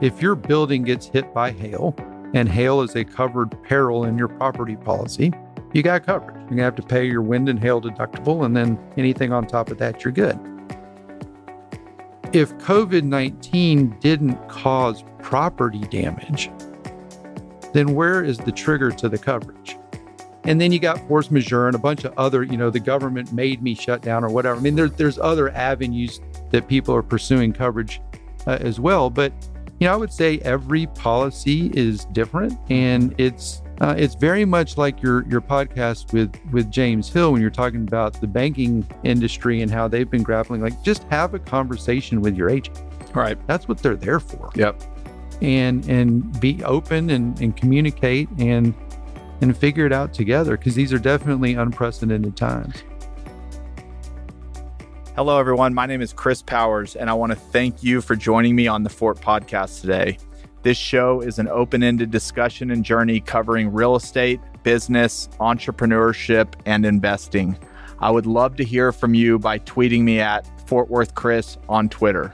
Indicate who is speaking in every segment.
Speaker 1: if your building gets hit by hail, and hail is a covered peril in your property policy, you got coverage. You're gonna have to pay your wind and hail deductible, and then anything on top of that, you're good. If COVID 19 didn't cause property damage, then where is the trigger to the coverage? And then you got force majeure and a bunch of other, you know, the government made me shut down or whatever. I mean, there, there's other avenues that people are pursuing coverage uh, as well. But, you know, I would say every policy is different and it's uh, it's very much like your your podcast with with James Hill when you're talking about the banking industry and how they've been grappling. Like, just have a conversation with your agent.
Speaker 2: Right.
Speaker 1: That's what they're there for.
Speaker 2: Yep.
Speaker 1: And and be open and, and communicate and and figure it out together because these are definitely unprecedented times.
Speaker 2: Hello, everyone. My name is Chris Powers, and I want to thank you for joining me on the Fort Podcast today. This show is an open ended discussion and journey covering real estate, business, entrepreneurship, and investing. I would love to hear from you by tweeting me at Fort Worth Chris on Twitter.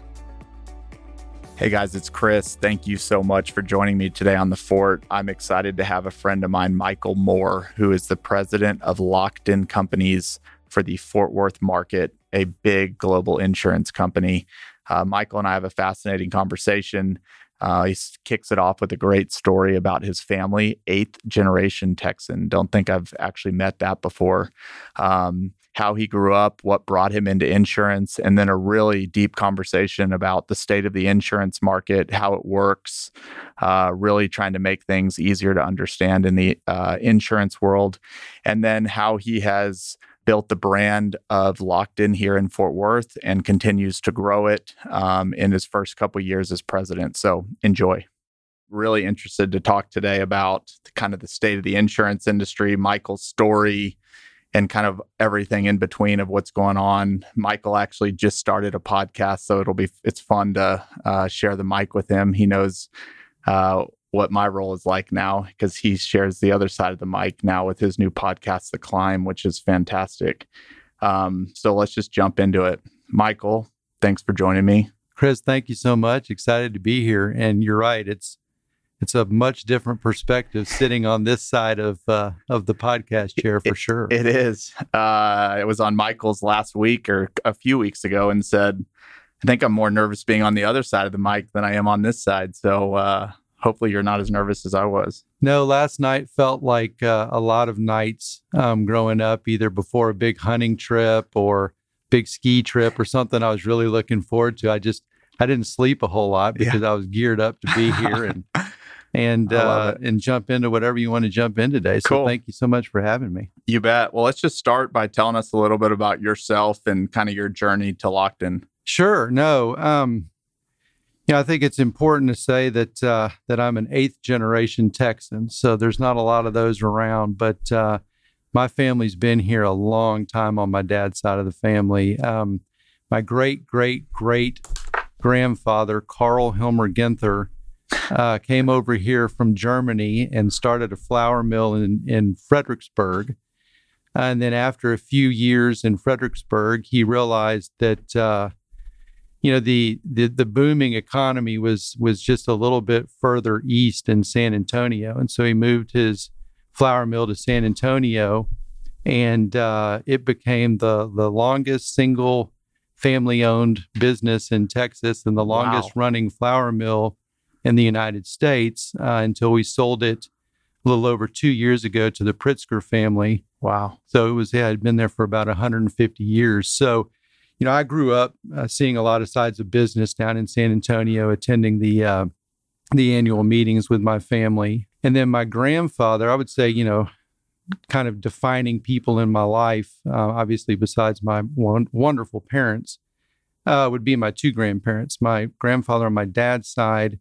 Speaker 2: Hey guys, it's Chris. Thank you so much for joining me today on the fort. I'm excited to have a friend of mine, Michael Moore, who is the president of Lockton Companies for the Fort Worth market, a big global insurance company. Uh, Michael and I have a fascinating conversation. Uh, he kicks it off with a great story about his family, eighth generation Texan. Don't think I've actually met that before. Um, how he grew up, what brought him into insurance, and then a really deep conversation about the state of the insurance market, how it works, uh, really trying to make things easier to understand in the uh, insurance world, and then how he has built the brand of Lockton here in Fort Worth and continues to grow it um, in his first couple years as president. So enjoy. Really interested to talk today about the, kind of the state of the insurance industry, Michael's story, and kind of everything in between of what's going on. Michael actually just started a podcast, so it'll be it's fun to uh, share the mic with him. He knows uh, what my role is like now because he shares the other side of the mic now with his new podcast, The Climb, which is fantastic. Um, so let's just jump into it. Michael, thanks for joining me.
Speaker 1: Chris, thank you so much. Excited to be here. And you're right. It's it's a much different perspective sitting on this side of uh, of the podcast chair for
Speaker 2: it,
Speaker 1: sure.
Speaker 2: It is. Uh, it was on Michael's last week or a few weeks ago, and said, "I think I'm more nervous being on the other side of the mic than I am on this side." So uh, hopefully, you're not as nervous as I was.
Speaker 1: No, last night felt like uh, a lot of nights um, growing up, either before a big hunting trip or big ski trip or something I was really looking forward to. I just I didn't sleep a whole lot because yeah. I was geared up to be here and and uh, and jump into whatever you want to jump in today. So cool. thank you so much for having me.
Speaker 2: You bet. Well, let's just start by telling us a little bit about yourself and kind of your journey to Lockton.
Speaker 1: Sure. No. Um, yeah, I think it's important to say that uh, that I'm an eighth generation Texan, so there's not a lot of those around. But uh, my family's been here a long time on my dad's side of the family. Um, my great great great grandfather Carl Hilmar Guenther uh, came over here from Germany and started a flour mill in, in Fredericksburg. And then after a few years in Fredericksburg, he realized that uh, you know the, the the booming economy was was just a little bit further east in San Antonio, and so he moved his flour mill to San Antonio, and uh, it became the the longest single family owned business in Texas and the longest wow. running flour mill in the United States uh, until we sold it a little over two years ago to the Pritzker family.
Speaker 2: Wow.
Speaker 1: So it was, yeah, I'd been there for about 150 years. So, you know, I grew up uh, seeing a lot of sides of business down in San Antonio, attending the, uh, the annual meetings with my family. And then my grandfather, I would say, you know, kind of defining people in my life, uh, obviously, besides my wonderful parents, uh, would be my two grandparents. My grandfather on my dad's side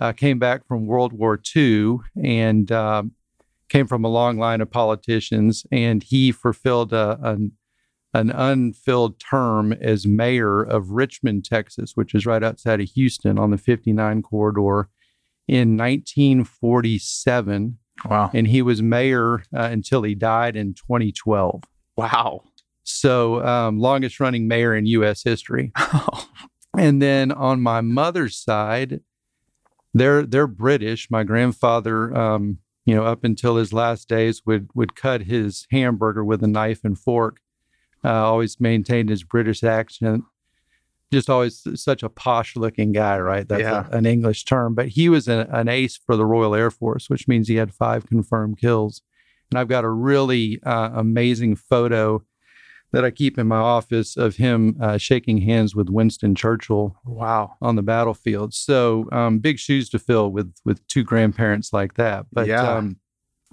Speaker 1: uh, came back from World War II and uh, came from a long line of politicians, and he fulfilled a, an unfilled term as mayor of Richmond, Texas, which is right outside of Houston on the 59 corridor in 1947.
Speaker 2: Wow.
Speaker 1: And he was mayor uh, until he died in 2012.
Speaker 2: Wow.
Speaker 1: So, um, longest running mayor in U.S. history. and then on my mother's side, they're they're British. My grandfather, um, you know, up until his last days, would would cut his hamburger with a knife and fork. Uh, always maintained his British accent. Just always such a posh looking guy, right? That's
Speaker 2: Yeah.
Speaker 1: a- an English term. But he was a, an ace for the Royal Air Force, which means he had five confirmed kills. And I've got a really uh, amazing photo that I keep in my office of him uh, shaking hands with Winston Churchill
Speaker 2: Wow.
Speaker 1: on the battlefield. So um, big shoes to fill with with two grandparents like that. But
Speaker 2: Yeah.
Speaker 1: um,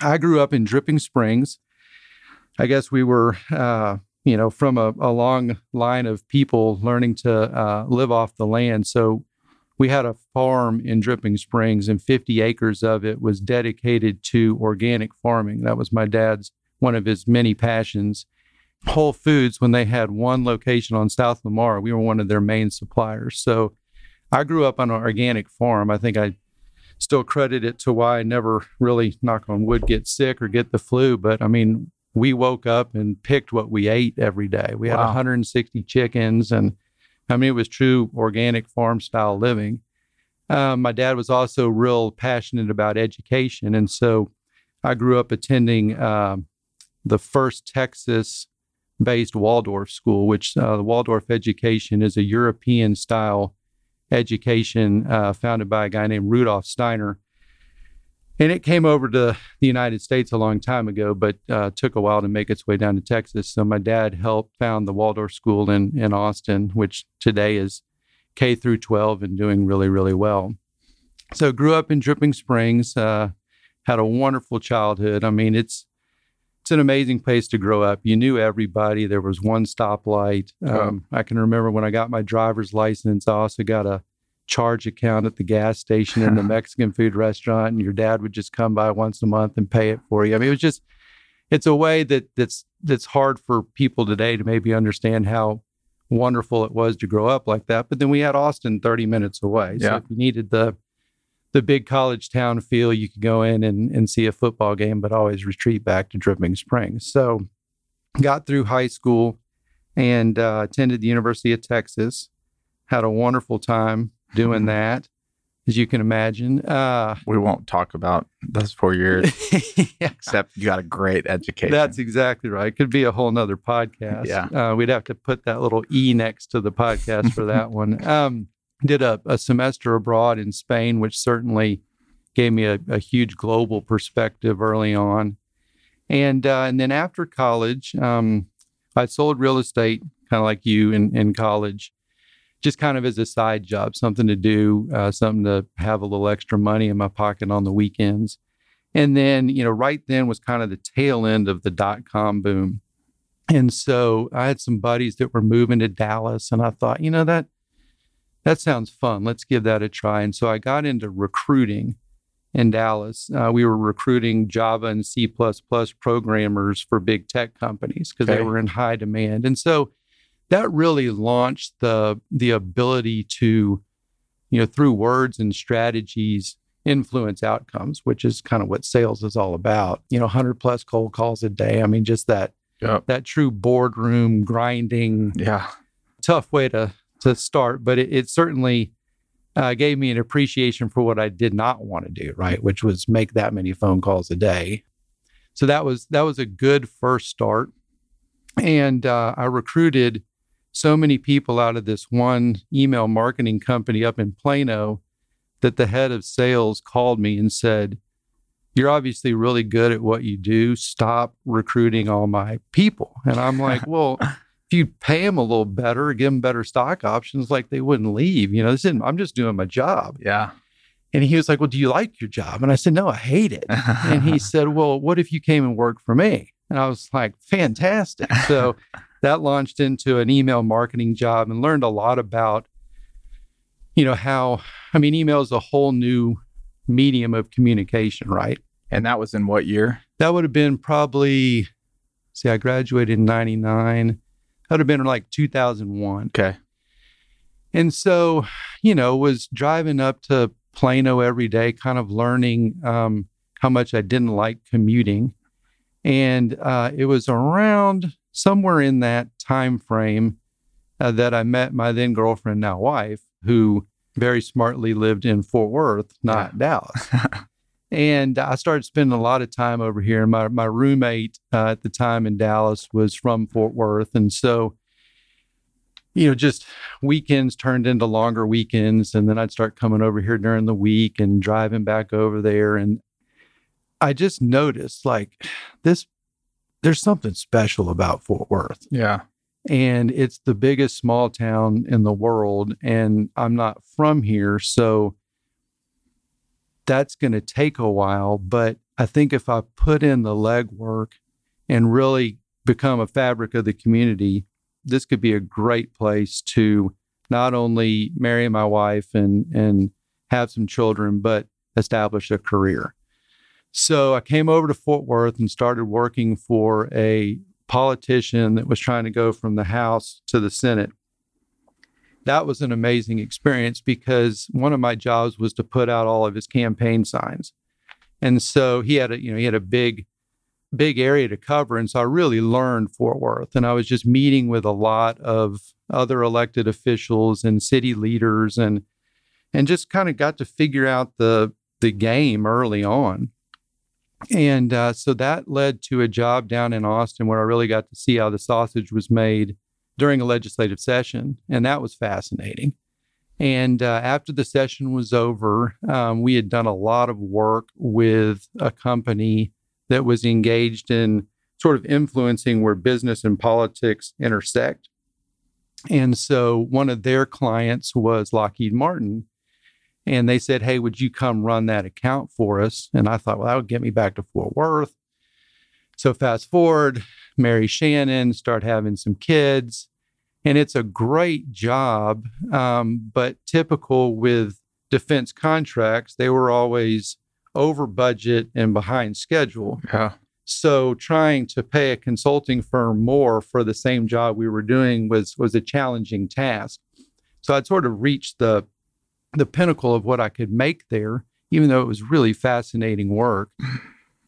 Speaker 1: I grew up in Dripping Springs. I guess we were, uh, you know, from a, a long line of people learning to uh, live off the land. So we had a farm in Dripping Springs, and 50 acres of it was dedicated to organic farming. That was my dad's one of his many passions. Whole Foods, when they had one location on South Lamar, we were one of their main suppliers. So I grew up on an organic farm. I think I still credit it to why I never really, knock on wood, get sick or get the flu. But I mean, we woke up and picked what we ate every day. We had 160 chickens, and I mean, it was true organic farm style living. Um, my dad was also real passionate about education. And so I grew up attending um, the first Texas based Waldorf school, which uh, the Waldorf education is a European style education uh, founded by a guy named Rudolf Steiner. And it came over to the United States a long time ago, but uh, took a while to make its way down to Texas. So my dad helped found the Waldorf School in in Austin, which today is K through 12 and doing really really well. So grew up in Dripping Springs, uh, had a wonderful childhood. I mean, it's it's an amazing place to grow up. You knew everybody. There was one stoplight. Um, I can remember when I got my driver's license. I also got a charge account at the gas station in the Mexican food restaurant, and your dad would just come by once a month and pay it for you. I mean, it was just it's a way that that's that's hard for people today to maybe understand how wonderful it was to grow up like that. But then we had Austin 30 minutes away. So
Speaker 2: Yeah.
Speaker 1: if you needed the the big college town feel, you could go in and, and see a football game, but always retreat back to Dripping Springs. So got through high school and uh, attended the University of Texas. Had a wonderful time doing that, as you can imagine. Uh,
Speaker 2: We won't talk about those four years,
Speaker 1: yeah,
Speaker 2: except you got a great education.
Speaker 1: That's exactly right. Could be a whole nother podcast.
Speaker 2: Yeah.
Speaker 1: Uh, we'd have to put that little E next to the podcast for that one. Um, did a, a semester abroad in Spain, which certainly gave me a, a huge global perspective early on. And uh, and then after college, um, I sold real estate, kind of like you in, in college, just kind of as a side job, something to do, uh, something to have a little extra money in my pocket on the weekends. And then, you know, right then was kind of the tail end of the dot com boom. And so I had some buddies that were moving to Dallas, and I thought, you know, that that sounds fun. Let's give that a try. And so I got into recruiting in Dallas. Uh, we were recruiting Java and C programmers for big tech companies because
Speaker 2: Okay.
Speaker 1: they were in high demand. And so that really launched the the ability to, you know, through words and strategies, influence outcomes, which is kind of what sales is all about. You know, 100 plus cold calls a day. I mean, just that
Speaker 2: Yep.
Speaker 1: that true boardroom grinding
Speaker 2: Yeah.
Speaker 1: tough way to to start, but it, it certainly uh, gave me an appreciation for what I did not want to do, right? Which was make that many phone calls a day. So that was that was a good first start, and uh, I recruited so many people out of this one email marketing company up in Plano that the head of sales called me and said, "You're obviously really good at what you do. Stop recruiting all my people." And I'm like, "Well." if you pay them a little better, give them better stock options, like they wouldn't leave. You know, this isn't, I'm just doing my job.
Speaker 2: Yeah.
Speaker 1: And he was like, Well, do you like your job? And I said, No, I hate it. And he said, Well, what if you came and worked for me? And I was like, Fantastic. So that launched into an email marketing job and learned a lot about, you know, how, I mean, email is a whole new medium of communication, right?
Speaker 2: and that was in what year?
Speaker 1: That would have been probably, see, I graduated in 99. That would have been like 2001.
Speaker 2: Okay.
Speaker 1: And so, you know, was driving up to Plano every day, kind of learning um, how much I didn't like commuting. And uh, it was around somewhere in that time frame uh, that I met my then girlfriend, now wife, who very smartly lived in Fort Worth, not yeah. Dallas. and I started spending a lot of time over here. My my roommate uh, at the time in Dallas was from Fort Worth, and so you know, just weekends turned into longer weekends, and then I'd start coming over here during the week and driving back over there, and I just noticed like this. There's something special about Fort Worth.
Speaker 2: Yeah
Speaker 1: and it's the biggest small town in the world and i'm not from here so that's going to take a while but i think if i put in the legwork and really become a fabric of the community this could be a great place to not only marry my wife and and have some children but establish a career so i came over to fort worth and started working for a politician that was trying to go from the House to the Senate. That was an amazing experience because one of my jobs was to put out all of his campaign signs. And so he had a, you know, he had a big, big area to cover. And so I really learned Fort Worth. And I was just meeting with a lot of other elected officials and city leaders and and just kind of got to figure out the the game early on. And uh, so that led to a job down in Austin where I really got to see how the sausage was made during a legislative session. And that was fascinating. And uh, after the session was over, um, we had done a lot of work with a company that was engaged in sort of influencing where business and politics intersect. And so one of their clients was Lockheed Martin. And they said, Hey, would you come run that account for us? And I thought, Well, that would get me back to Fort Worth. So fast forward, marry Shannon, start having some kids. And it's a great job. Um, but typical with defense contracts, they were always over budget and behind schedule.
Speaker 2: Yeah.
Speaker 1: So trying to pay a consulting firm more for the same job we were doing was was a challenging task. So I'd sort of reached the the pinnacle of what I could make there, even though it was really fascinating work.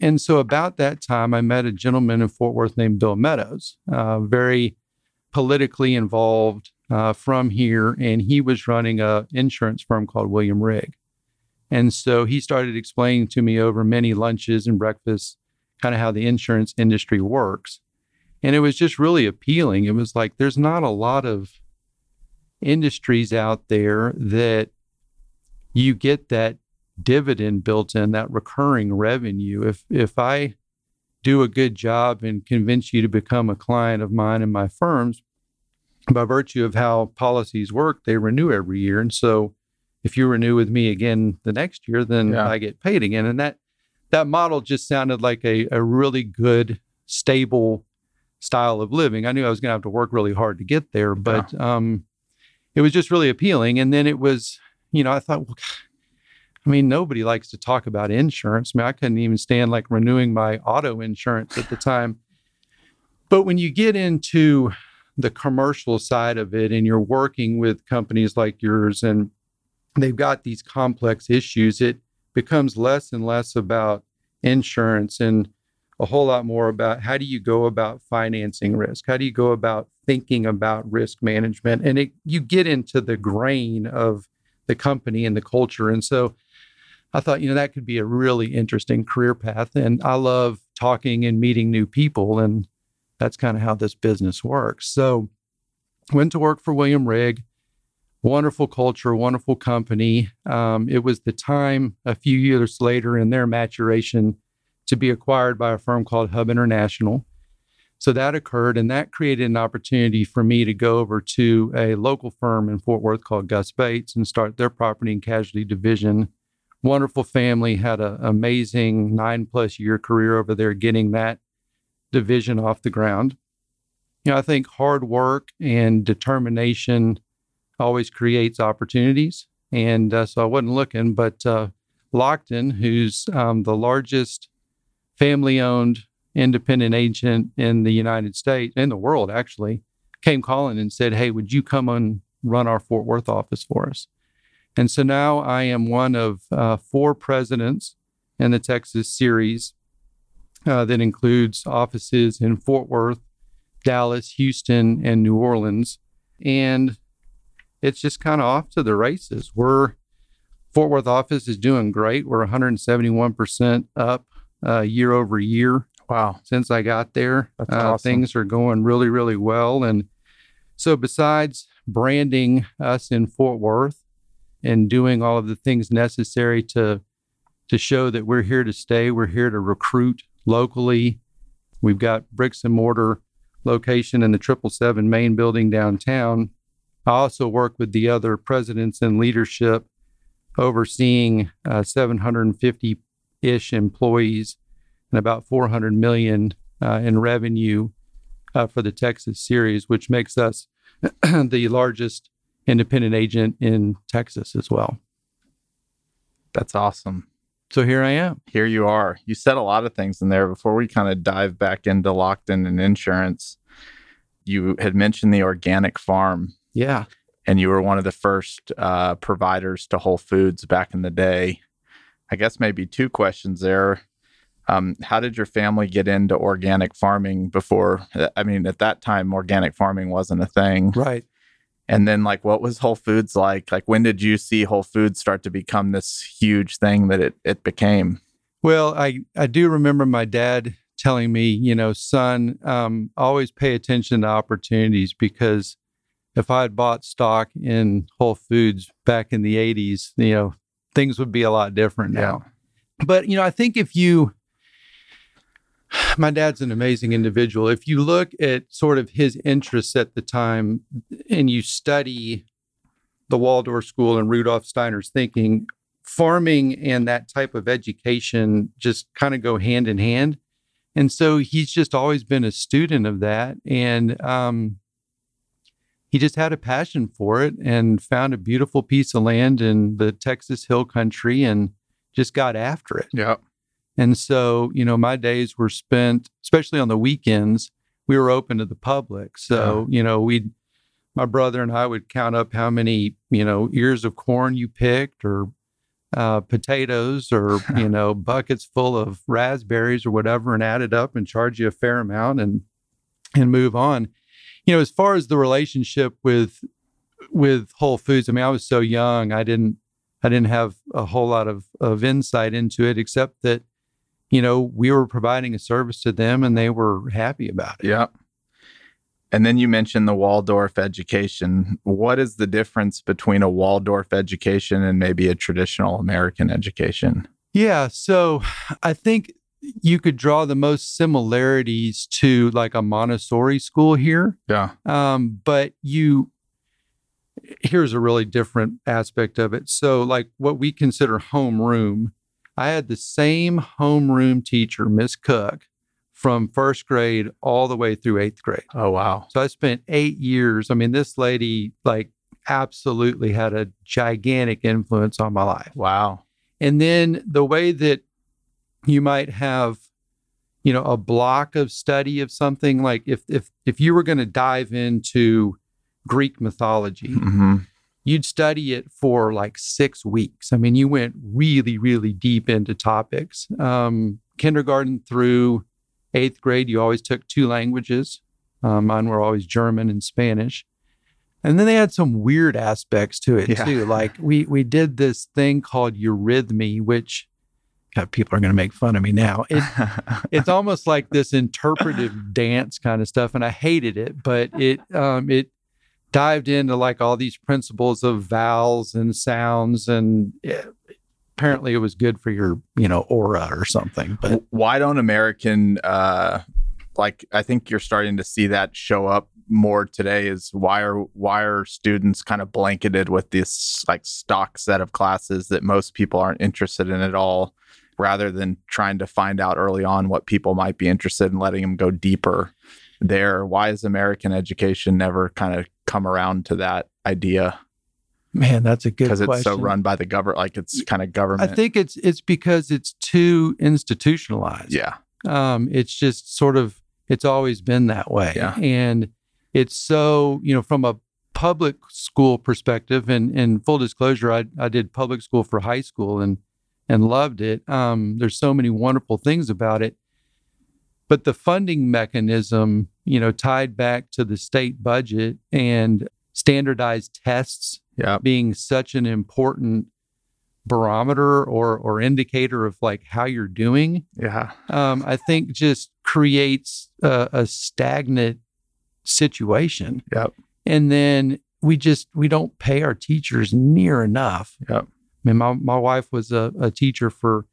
Speaker 1: And so, about that time, I met a gentleman in Fort Worth named Bill Meadows, uh, very politically involved uh, from here, and he was running a insurance firm called William Rigg. And so he started explaining to me over many lunches and breakfasts kind of how the insurance industry works. And it was just really appealing. It was like there's not a lot of industries out there that you get that dividend built in, that recurring revenue. If if I do a good job and convince you to become a client of mine and my firms, by virtue of how policies work, they renew every year. And so if you renew with me again the next year, then yeah. I get paid again. And that that model just sounded like a, a really good, stable style of living. I knew I was going to have to work really hard to get there, but yeah. um, it was just really appealing. And then it was you know, I thought, well, I mean, nobody likes to talk about insurance. I mean, I couldn't even stand like renewing my auto insurance at the time. But when you get into the commercial side of it and you're working with companies like yours and they've got these complex issues, it becomes less and less about insurance and a whole lot more about how do you go about financing risk? How do you go about thinking about risk management? And it, you get into the grain of the company and the culture. And so I thought, you know, that could be a really interesting career path. And I love talking and meeting new people. And that's kind of how this business works. So went to work for William Rigg. Wonderful culture, wonderful company. Um, it was the time a few years later in their maturation to be acquired by a firm called Hub International. So that occurred, and that created an opportunity for me to go over to a local firm in Fort Worth called Gus Bates and start their property and casualty division. Wonderful family, had an amazing nine plus year career over there getting that division off the ground. You know, I think hard work and determination always creates opportunities. And uh, so I wasn't looking, but uh, Lockton, who's um, the largest family owned independent agent in the United States, in the world actually, came calling and said, Hey, would you come and run our Fort Worth office for us? And so now I am one of uh, four presidents in the Texas series uh, that includes offices in Fort Worth, Dallas, Houston, and New Orleans. And it's just kind of off to the races. We're Fort Worth office is doing great. We're 171% up uh, year over year.
Speaker 2: Wow.
Speaker 1: Since I got there, uh,
Speaker 2: awesome.
Speaker 1: things are going really, really well. And so, besides branding us in Fort Worth and doing all of the things necessary to to show that we're here to stay, we're here to recruit locally. We've got bricks and mortar location in the triple seven main building downtown. I also work with the other presidents and leadership overseeing uh, 750 ish employees and about 400 million uh, in revenue uh, for the Texas series, which makes us the largest independent agent in Texas as well.
Speaker 2: That's awesome.
Speaker 1: So here I am.
Speaker 2: Here you are. You said a lot of things in there before we kind of dive back into Lockton and insurance. You had mentioned the organic farm
Speaker 1: Yeah.
Speaker 2: and you were one of the first uh, providers to Whole Foods back in the day. I guess maybe two questions there. Um, how did your family get into organic farming before? I mean, at that time, organic farming wasn't a thing.
Speaker 1: Right.
Speaker 2: And then, like, what was Whole Foods like? Like, when did you see Whole Foods start to become this huge thing that it, it became?
Speaker 1: Well, I, I do remember my dad telling me, you know, son, um, always pay attention to opportunities because if I had bought stock in Whole Foods back in the 80s, you know, things would be a lot different now. But, you know, I think if you, my dad's an amazing individual. If you look at sort of his interests at the time and you study the Waldorf School and Rudolf Steiner's thinking, farming and that type of education just kind of go hand in hand. And so he's just always been a student of that. And um, he just had a passion for it and found a beautiful piece of land in the Texas Hill Country and just got after it.
Speaker 2: Yeah.
Speaker 1: And so, you know, my days were spent, especially on the weekends, we were open to the public. So, you know, we'd, my brother and I would count up how many, you know, ears of corn you picked or uh, potatoes or, you know, buckets full of raspberries or whatever and add it up and charge you a fair amount and, and move on. You know, as far as the relationship with, with Whole Foods, I mean, I was so young, I didn't, I didn't have a whole lot of, of insight into it, except that, you know, we were providing a service to them and they were happy about it.
Speaker 2: Yeah. And then you mentioned the Waldorf education. What is the difference between a Waldorf education and maybe a traditional American education?
Speaker 1: Yeah. So I think you could draw the most similarities to like a Montessori school here.
Speaker 2: Yeah.
Speaker 1: Um, but you, here's a really different aspect of it. So, like what we consider homeroom, I had the same homeroom teacher, Miss Cook, from first grade all the way through eighth grade.
Speaker 2: Oh, wow.
Speaker 1: So I spent eight years. I mean, this lady, like, absolutely had a gigantic influence on my life.
Speaker 2: Wow.
Speaker 1: And then the way that you might have, you know, a block of study of something like if if if you were going to dive into Greek mythology,
Speaker 2: hmm
Speaker 1: you'd study it for like six weeks. I mean, you went really, really deep into topics. Um, kindergarten through eighth grade, you always took two languages. Uh, mine were always German and Spanish. And then they had some weird aspects to it
Speaker 2: Yeah.
Speaker 1: too. Like we we did this thing called eurythmy, which God, people are going to make fun of me now. It, it's almost like this interpretive dance kind of stuff, and I hated it. But it um, it dived into like all these principles of vowels and sounds, and eh, apparently it was good for your you know aura or something. But
Speaker 2: why don't American, uh, like, I think you're starting to see that show up more today is why are why are students kind of blanketed with this like stock set of classes that most people aren't interested in at all rather than trying to find out early on what people might be interested in letting them go deeper there why has american education never kind of come around to that idea
Speaker 1: man, that's a good question.
Speaker 2: because it's so run by the government like it's kind of government.
Speaker 1: I think it's it's because it's too institutionalized.
Speaker 2: yeah
Speaker 1: um, it's just sort of it's always been that way
Speaker 2: Yeah.
Speaker 1: and it's so you know from a public school perspective and and full disclosure i, I did public school for high school and and loved it um, there's so many wonderful things about it but the funding mechanism you know tied back to the state budget and standardized tests
Speaker 2: Yeah.
Speaker 1: being such an important barometer or or indicator of like how you're doing
Speaker 2: Yeah.
Speaker 1: um, I think just creates a, a stagnant situation.
Speaker 2: Yep.
Speaker 1: And then we just we don't pay our teachers near enough.
Speaker 2: Yep.
Speaker 1: I mean, my my wife was a, a teacher for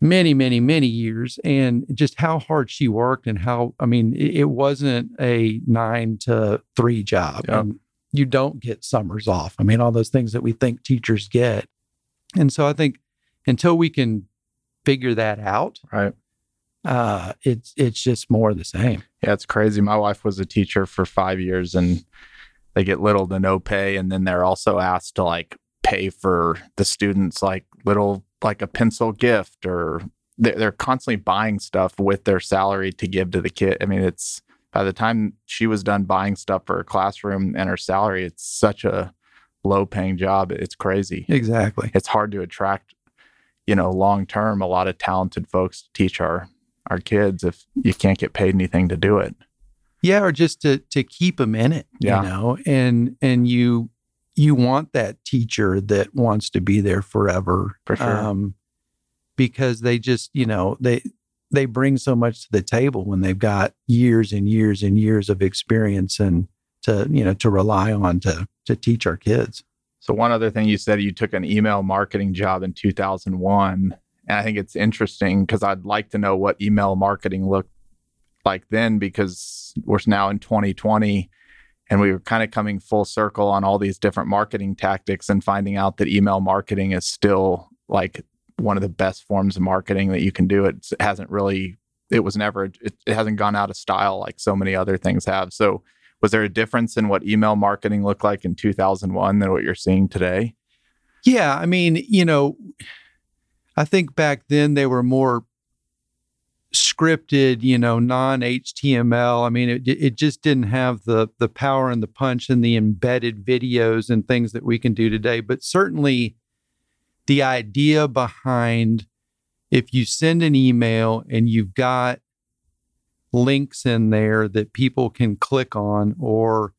Speaker 1: many, many, many years, and just how hard she worked, and how I mean, it, it wasn't a nine to three job.
Speaker 2: Yep.
Speaker 1: And you don't get summers off. I mean, all those things that we think teachers get. And so I think until we can figure that out,
Speaker 2: Right.
Speaker 1: uh, it's it's just more of the same.
Speaker 2: Yeah, it's crazy. My wife was a teacher for five years and they get little to no pay. And then they're also asked to like pay for the students like little, like a pencil gift or they're, they're constantly buying stuff with their salary to give to the kid. I mean, it's by the time she was done buying stuff for her classroom and her salary, it's such a low paying job. It's crazy.
Speaker 1: Exactly.
Speaker 2: It's hard to attract, you know, long term, a lot of talented folks to teach our our kids if you can't get paid anything to do it.
Speaker 1: Yeah, or just to to keep them in it.
Speaker 2: Yeah.
Speaker 1: You know, and and you you want that teacher that wants to be there forever.
Speaker 2: For sure.
Speaker 1: Um, because they just, you know, they they bring so much to the table when they've got years and years and years of experience and to, you know, to rely on to to teach our kids.
Speaker 2: So one other thing you said you took an email marketing job in 2001 and I think it's interesting because I'd like to know what email marketing looked like then because we're now in 2020 and we were kind of coming full circle on all these different marketing tactics and finding out that email marketing is still like one of the best forms of marketing that you can do. It hasn't really it was never it, it hasn't gone out of style like so many other things have. So was there a difference in what email marketing looked like in 2001 than what you're seeing today?
Speaker 1: Yeah, I mean, you know, I think back then they were more scripted, you know, non HTML. I mean, it it just didn't have the the power and the punch and the embedded videos and things that we can do today. But certainly, the idea behind if you send an email and you've got links in there that people can click on or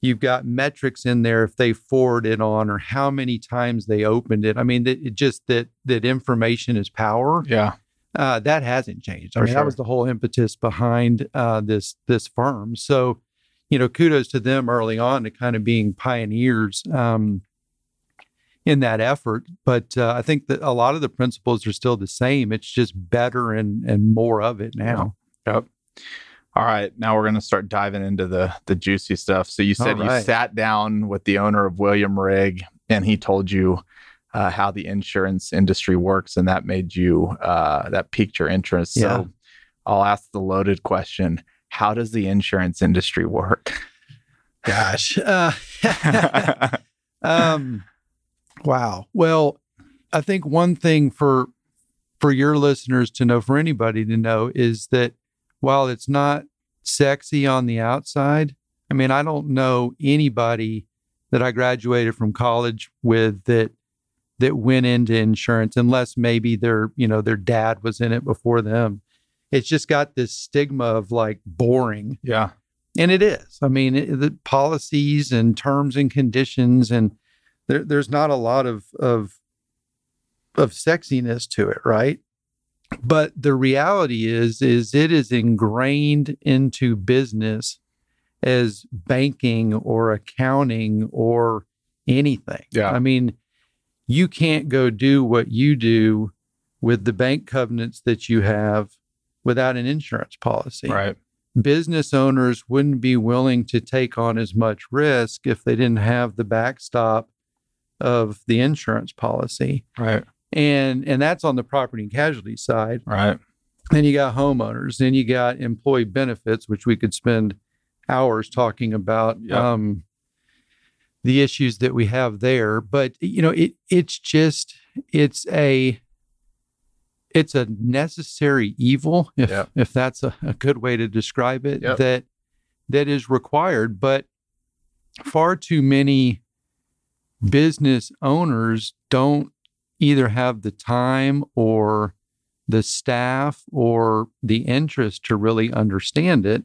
Speaker 1: you've got metrics in there if they forward it on or how many times they opened it. I mean, that it just that that information is power.
Speaker 2: Yeah.
Speaker 1: Uh, that hasn't changed. I
Speaker 2: For
Speaker 1: mean,
Speaker 2: sure.
Speaker 1: that was the whole impetus behind uh, this this firm. So, you know, kudos to them early on to kind of being pioneers um, in that effort. But uh, I think that a lot of the principles are still the same. It's just better and and more of it now.
Speaker 2: Yep. All right, now we're going to start diving into the the juicy stuff. So you said
Speaker 1: All
Speaker 2: you sat down with the owner of William Rigg, and he told you uh, how the insurance industry works, and that made you uh, that piqued your interest.
Speaker 1: Yeah.
Speaker 2: So I'll ask the loaded question: How does the insurance industry work?
Speaker 1: Gosh. Uh, um, wow. Well, I think one thing for for your listeners to know, for anybody to know, is that while it's not sexy on the outside, I mean, I don't know anybody that I graduated from college with that that went into insurance unless maybe their you know their dad was in it before them. It's just got this stigma of like boring
Speaker 2: yeah,
Speaker 1: and it is. I mean, it, the policies and terms and conditions, and there, there's not a lot of of of sexiness to it, right? But the reality is, is it is ingrained into business as banking or accounting or anything.
Speaker 2: Yeah.
Speaker 1: I mean, you can't go do what you do with the bank covenants that you have without an insurance policy
Speaker 2: right.
Speaker 1: business owners wouldn't be willing to take on as much risk if they didn't have the backstop of the insurance policy
Speaker 2: Right.
Speaker 1: and and that's on the property and casualty side
Speaker 2: Right.
Speaker 1: then you got homeowners then you got employee benefits which we could spend hours talking about
Speaker 2: Yep.
Speaker 1: um, the issues that we have there but you know it it's just it's a it's a necessary evil if
Speaker 2: Yep.
Speaker 1: if that's a, a good way to describe it
Speaker 2: Yep.
Speaker 1: that that is required but far too many business owners don't either have the time or the staff or the interest to really understand it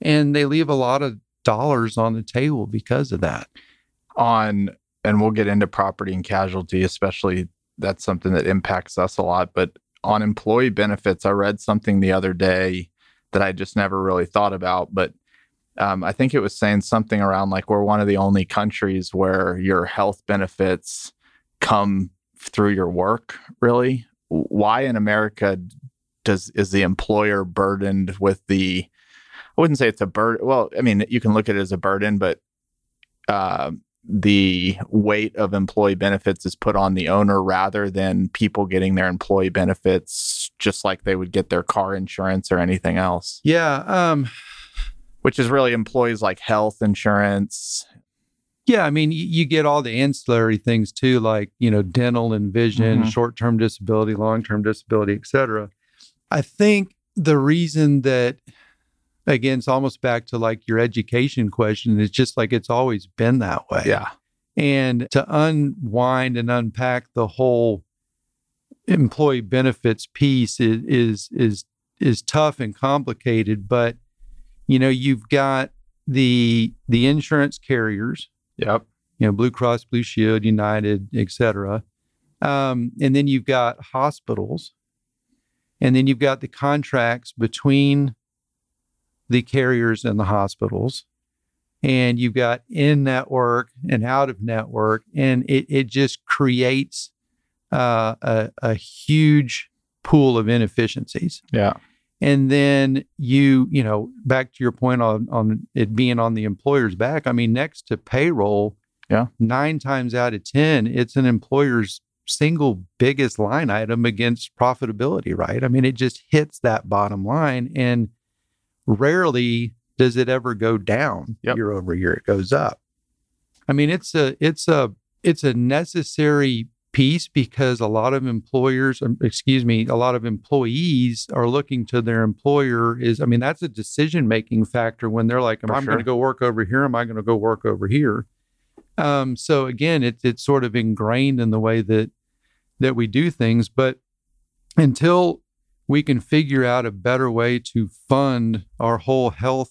Speaker 1: and they leave a lot of dollars on the table because of that.
Speaker 2: On, and we'll get into property and casualty, especially that's something that impacts us a lot. But on employee benefits, I read something the other day that I just never really thought about. But um, I think it was saying something around like we're one of the only countries where your health benefits come through your work, really. Why in America does is the employer burdened with the I wouldn't say it's a burden. Well, I mean, you can look at it as a burden, but uh, the weight of employee benefits is put on the owner rather than people getting their employee benefits just like they would get their car insurance or anything else.
Speaker 1: Yeah. Um,
Speaker 2: which is really employees like health insurance.
Speaker 1: Yeah, I mean, you, get all the ancillary things too, like you know, dental and vision,
Speaker 2: Mhm.
Speaker 1: short-term disability, long-term disability, et cetera. I think the reason that, again, it's almost back to like your education question. It's just like it's always been that way.
Speaker 2: Yeah.
Speaker 1: and to unwind and unpack the whole employee benefits piece is is is, is tough and complicated but you know you've got the the insurance carriers
Speaker 2: Yep.
Speaker 1: you know blue cross blue shield united et cetera um, and then you've got hospitals and then you've got the contracts between the carriers and the hospitals and you've got in network and out of network and it, it just creates uh, a, a huge pool of inefficiencies
Speaker 2: Yeah.
Speaker 1: and then you you know back to your point on on it being on the employer's back i mean next to payroll
Speaker 2: Yeah.
Speaker 1: nine times out of ten it's an employer's single biggest line item against profitability right i mean it just hits that bottom line and rarely does it ever go down
Speaker 2: Yep.
Speaker 1: year over year it goes up. I mean it's a it's a it's a necessary piece because a lot of employers um, excuse me a lot of employees are looking to their employer is i mean that's a decision making factor when they're like am i going to go work over here? Am i going to go work over here? Um, so again it, it's sort of ingrained in the way that that we do things but until we can figure out a better way to fund our whole health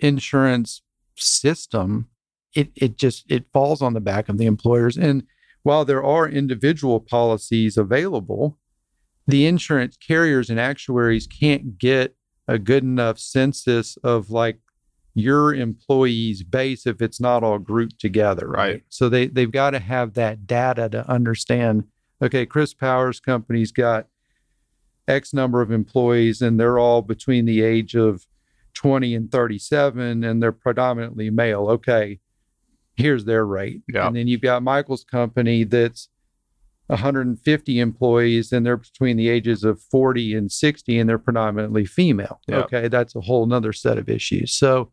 Speaker 1: insurance system. It it just it falls on the back of the employers. And while there are individual policies available the insurance carriers and actuaries can't get a good enough census of like your employees base if it's not all grouped together
Speaker 2: Right.
Speaker 1: so they they've got to have that data to understand okay chris powers company's got x number of employees and they're all between the age of 20 and 37 and they're predominantly male okay here's their rate
Speaker 2: Yeah.
Speaker 1: and then you've got michael's company that's 150 employees and they're between the ages of 40 and 60 and they're predominantly female
Speaker 2: Yeah.
Speaker 1: okay that's a whole nother set of issues so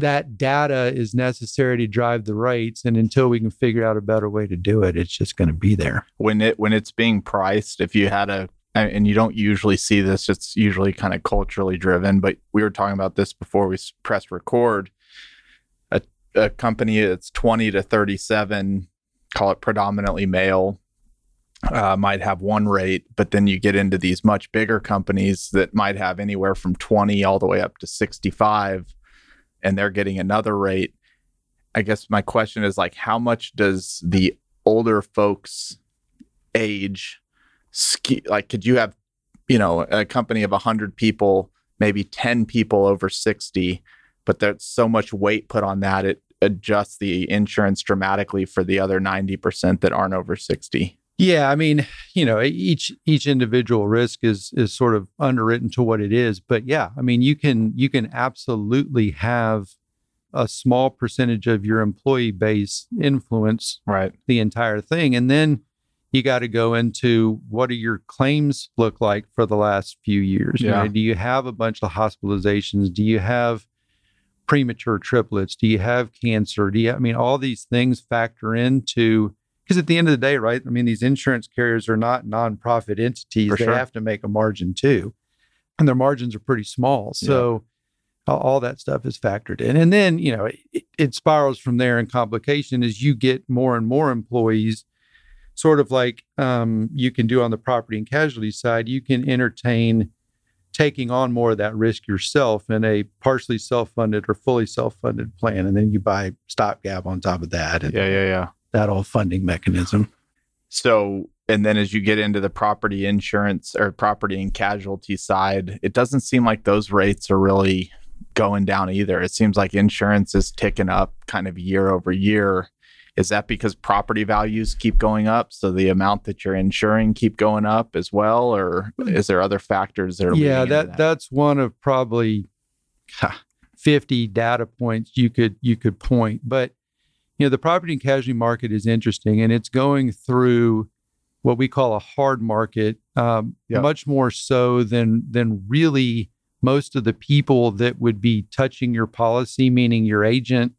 Speaker 1: that data is necessary to drive the rates and until we can figure out a better way to do it it's just going to be there.
Speaker 2: When it when it's being priced if you had a and you don't usually see this it's usually kind of culturally driven but we were talking about this before we s- press record. A, a company that's 20 to 37 call it predominantly male uh, might have one rate but then you get into these much bigger companies that might have anywhere from 20 all the way up to 65 and they're getting another rate. I guess my question is like how much does the older folks age ski like could you have you know a company of 100 people maybe 10 people over 60 but there's so much weight put on that it adjusts the insurance dramatically for the other 90% that aren't over 60
Speaker 1: Yeah, I mean, you know, each each individual risk is is sort of underwritten to what it is, but yeah, I mean, you can you can absolutely have a small percentage of your employee base influence
Speaker 2: right.
Speaker 1: the entire thing and then you got to go into what do your claims look like for the last few years You know, do you have a bunch of hospitalizations? Do you have premature triplets? Do you have cancer? Do you i mean all these things factor into because at the end of the day right i mean these insurance carriers are not nonprofit entities
Speaker 2: For
Speaker 1: they
Speaker 2: sure.
Speaker 1: have to make a margin too and their margins are pretty small so all, all that stuff is factored in and then you know it, it spirals from there and complication as you get more and more employees sort of like um, you can do on the property and casualty side you can entertain taking on more of that risk yourself in a partially self-funded or fully self-funded plan and then you buy stopgap on top of that and
Speaker 2: Yeah, yeah, yeah.
Speaker 1: That whole funding mechanism
Speaker 2: So, and then as you get into the property insurance or property and casualty side, it doesn't seem like those rates are really going down either. It seems like insurance is ticking up kind of year over year. Is that because property values keep going up? So the amount that you're insuring keep going up as well? Or hmm. is there other factors that are
Speaker 1: yeah
Speaker 2: into
Speaker 1: that, that's one of probably ha, 50 data points you could you could point but you know the property and casualty market is interesting and it's going through what we call a hard market um,
Speaker 2: Yeah.
Speaker 1: much more so than than really most of the people that would be touching your policy meaning your agent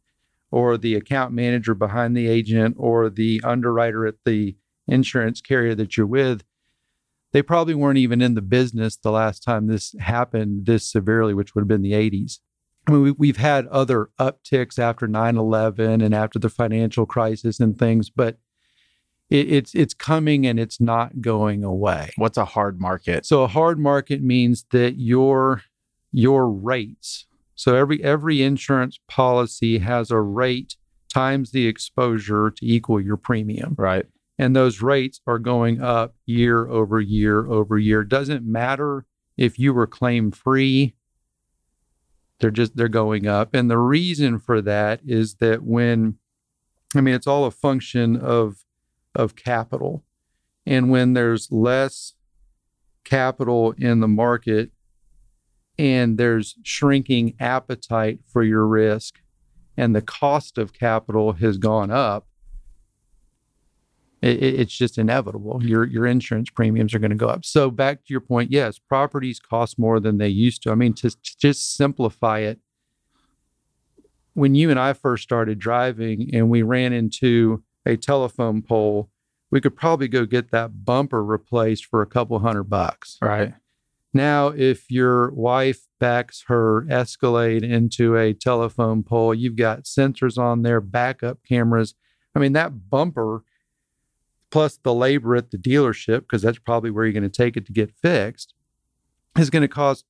Speaker 1: or the account manager behind the agent or the underwriter at the insurance carrier that you're with they probably weren't even in the business the last time this happened this severely, which would have been the 80s. I mean, we, we've had other upticks after 9 11 and after the financial crisis and things, but it, it's it's coming and it's not going away.
Speaker 2: what's a hard market?
Speaker 1: So a hard market means that your your rates. So every every insurance policy has a rate times the exposure to equal your premium
Speaker 2: Right.
Speaker 1: and those rates are going up year over year over year doesn't matter if you were claim free they're just they're going up. And the reason for that is that when i mean it's all a function of of capital. And when there's less capital in the market and there's shrinking appetite for your risk and the cost of capital has gone up it, it- it's just inevitable. Your your insurance premiums are going to go up. So back to your point, yes, properties cost more than they used to. I mean, to, to just simplify it, when you and I first started driving and we ran into a telephone pole, we could probably go get that bumper replaced for a couple hundred bucks.
Speaker 2: Right.
Speaker 1: Now, if your wife backs her Escalade into a telephone pole, you've got sensors on there, backup cameras. I mean, that bumper plus the labor at the dealership, because that's probably where you're going to take it to get fixed, is going to cost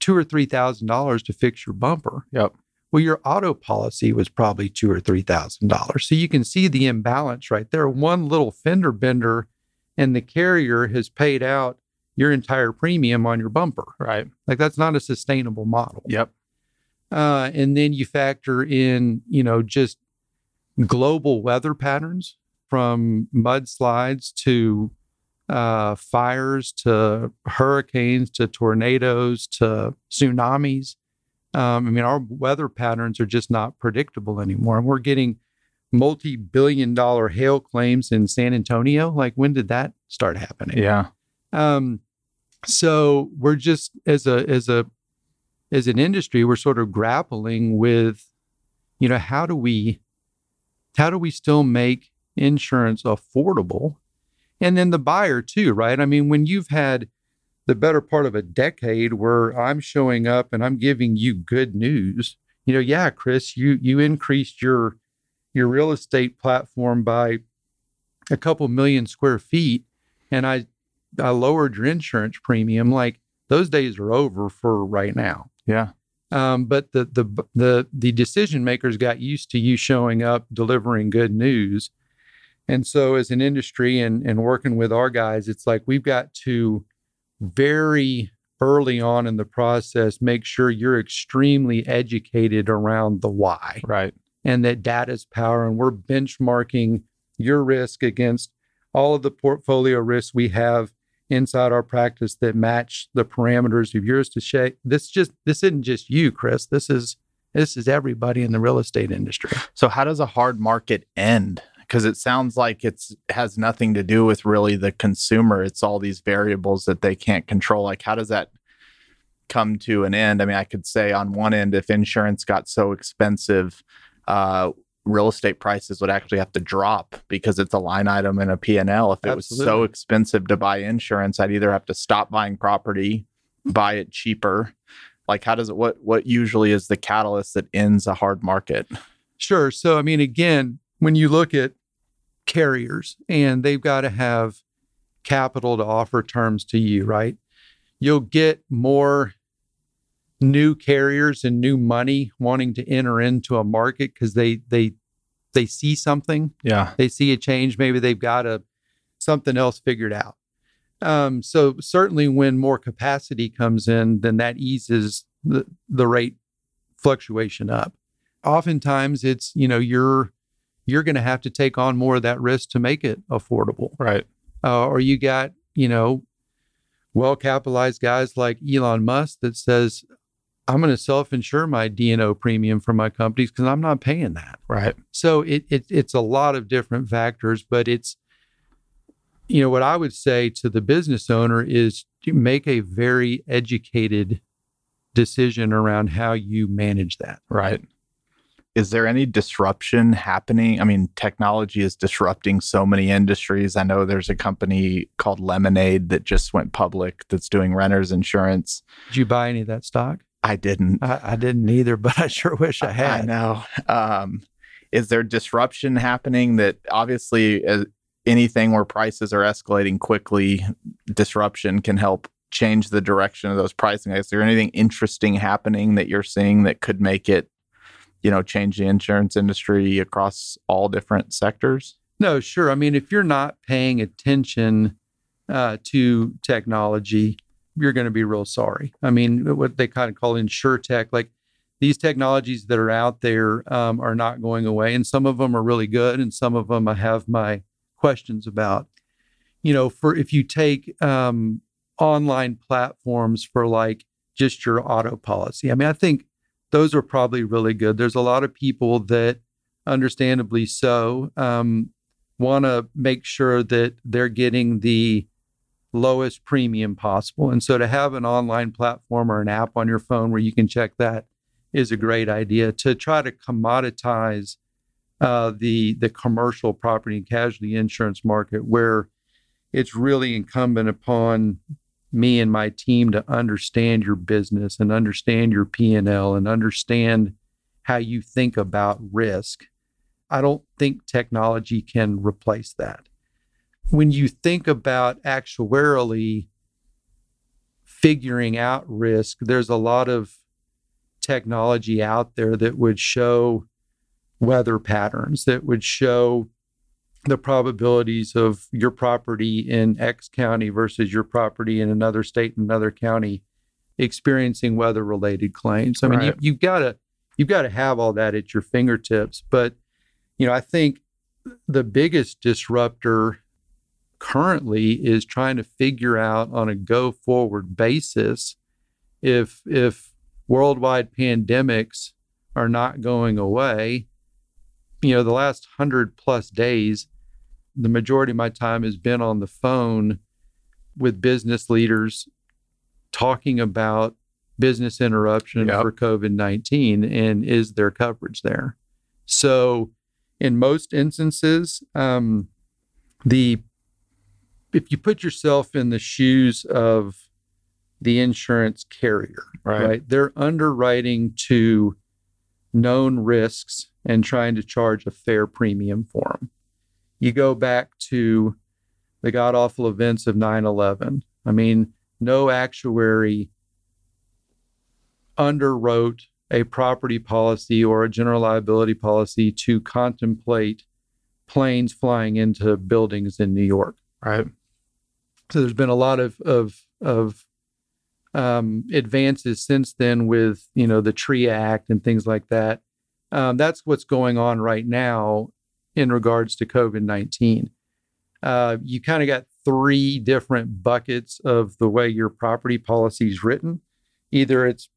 Speaker 1: two or three thousand dollars to fix your bumper.
Speaker 2: Yep.
Speaker 1: Well, your auto policy was probably two or three thousand dollars. So you can see the imbalance right there. One little fender bender, and the carrier has paid out your entire premium on your bumper.
Speaker 2: Right.
Speaker 1: Like that's not a sustainable model.
Speaker 2: Yep.
Speaker 1: Uh, and then you factor in, you know, just global weather patterns from mudslides to uh, fires to hurricanes to tornadoes to tsunamis. Um, I mean, our weather patterns are just not predictable anymore. And we're getting multi billion dollar hail claims in San Antonio. Like, when did that start happening?
Speaker 2: Yeah.
Speaker 1: Um, so we're just as a as a as an industry, we're sort of grappling with, you know, how do we how do we still make insurance affordable? And then the buyer too, right? I mean, when you've had the better part of a decade where I'm showing up and I'm giving you good news, you know, yeah, Chris, you you increased your your real estate platform by a couple million square feet, and I I lowered your insurance premium. Like those days are over for right now.
Speaker 2: Yeah.
Speaker 1: Um, but the the the the decision makers got used to you showing up, delivering good news, and so as an industry and and working with our guys, it's like we've got to very early on in the process make sure you're extremely educated around the why
Speaker 2: Right.
Speaker 1: and that data is power and we're benchmarking your risk against all of the portfolio risks we have inside our practice that match the parameters of yours to shape this just this isn't just you chris this is this is everybody in the real estate industry
Speaker 2: So how does a hard market end? Because it sounds like it's has nothing to do with really the consumer. It's all these variables that they can't control. Like how does that come to an end? I mean, I could say on one end, if insurance got so expensive, uh, real estate prices would actually have to drop because it's a line item in a P&L. If it was so expensive to buy insurance, I'd either have to stop buying property, buy it cheaper. Like how does it what what usually is the catalyst that ends a hard market?
Speaker 1: Sure. So, I mean, again, when you look at carriers and they've got to have capital to offer terms to you, right? you'll get more new carriers and new money wanting to enter into a market because they they they see something
Speaker 2: Yeah.
Speaker 1: they see a change maybe they've got a something else figured out um, so certainly when more capacity comes in then that eases the, the rate fluctuation up oftentimes it's you know you're you're going to have to take on more of that risk to make it affordable
Speaker 2: Right.
Speaker 1: uh, or you got you know well capitalized guys like Elon Musk that says I'm going to self insure my D&O premium for my companies because I'm not paying that.
Speaker 2: Right.
Speaker 1: So it, it it's a lot of different factors, but it's you know what I would say to the business owner is to make a very educated decision around how you manage that.
Speaker 2: Right. Is there any disruption happening? I mean, technology is disrupting so many industries. I know there's a company called Lemonade that just went public that's doing renters insurance.
Speaker 1: Did you buy any of that stock?
Speaker 2: I didn't.
Speaker 1: I, I didn't either, but I sure wish I had.
Speaker 2: I know. Um, is there disruption happening that obviously uh, anything where prices are escalating quickly, disruption can help change the direction of those pricing? Is there anything interesting happening that you're seeing that could make it, you know, change the insurance industry across all different sectors?
Speaker 1: No, sure. I mean, if you're not paying attention uh, to technology, you're going to be real sorry. I mean, what they kind of call insurtech, like these technologies that are out there um, are not going away, and some of them are really good, and some of them I have my questions about. You know, for if you take um, online platforms for like just your auto policy, I mean, I think those are probably really good. There's a lot of people that, understandably so, um, want to make sure that they're getting the lowest premium possible. And so to have an online platform or an app on your phone where you can check that is a great idea. To try to commoditize uh, the the commercial property and casualty insurance market, where it's really incumbent upon me and my team to understand your business and understand your P and L and understand how you think about risk. I don't think technology can replace that. When you think about actuarially figuring out risk, there's a lot of technology out there that would show weather patterns, that would show the probabilities of your property in X county versus your property in another state and another county experiencing weather related claims. I mean,
Speaker 2: Right.
Speaker 1: you, you've got to you've got to have all that at your fingertips. But you know, I think the biggest disruptor currently is trying to figure out on a go forward basis if if worldwide pandemics are not going away you know the last 100 plus days the majority of my time has been on the phone with business leaders talking about business interruption
Speaker 2: Yep.
Speaker 1: for covid-19 and is there coverage there so in most instances um, the if you put yourself in the shoes of the insurance carrier, right. They're underwriting to known risks and trying to charge a fair premium for them. You go back to the god awful events of 9 11. I mean, no actuary underwrote a property policy or a general liability policy to contemplate planes flying into buildings in New York.
Speaker 2: Right.
Speaker 1: So there's been a lot of of of um, advances since then with you know the TRIA Act and things like that. Um, that's what's going on right now in regards to COVID nineteen. Uh, you kind of got three different buckets of the way your property policy is written. Either it's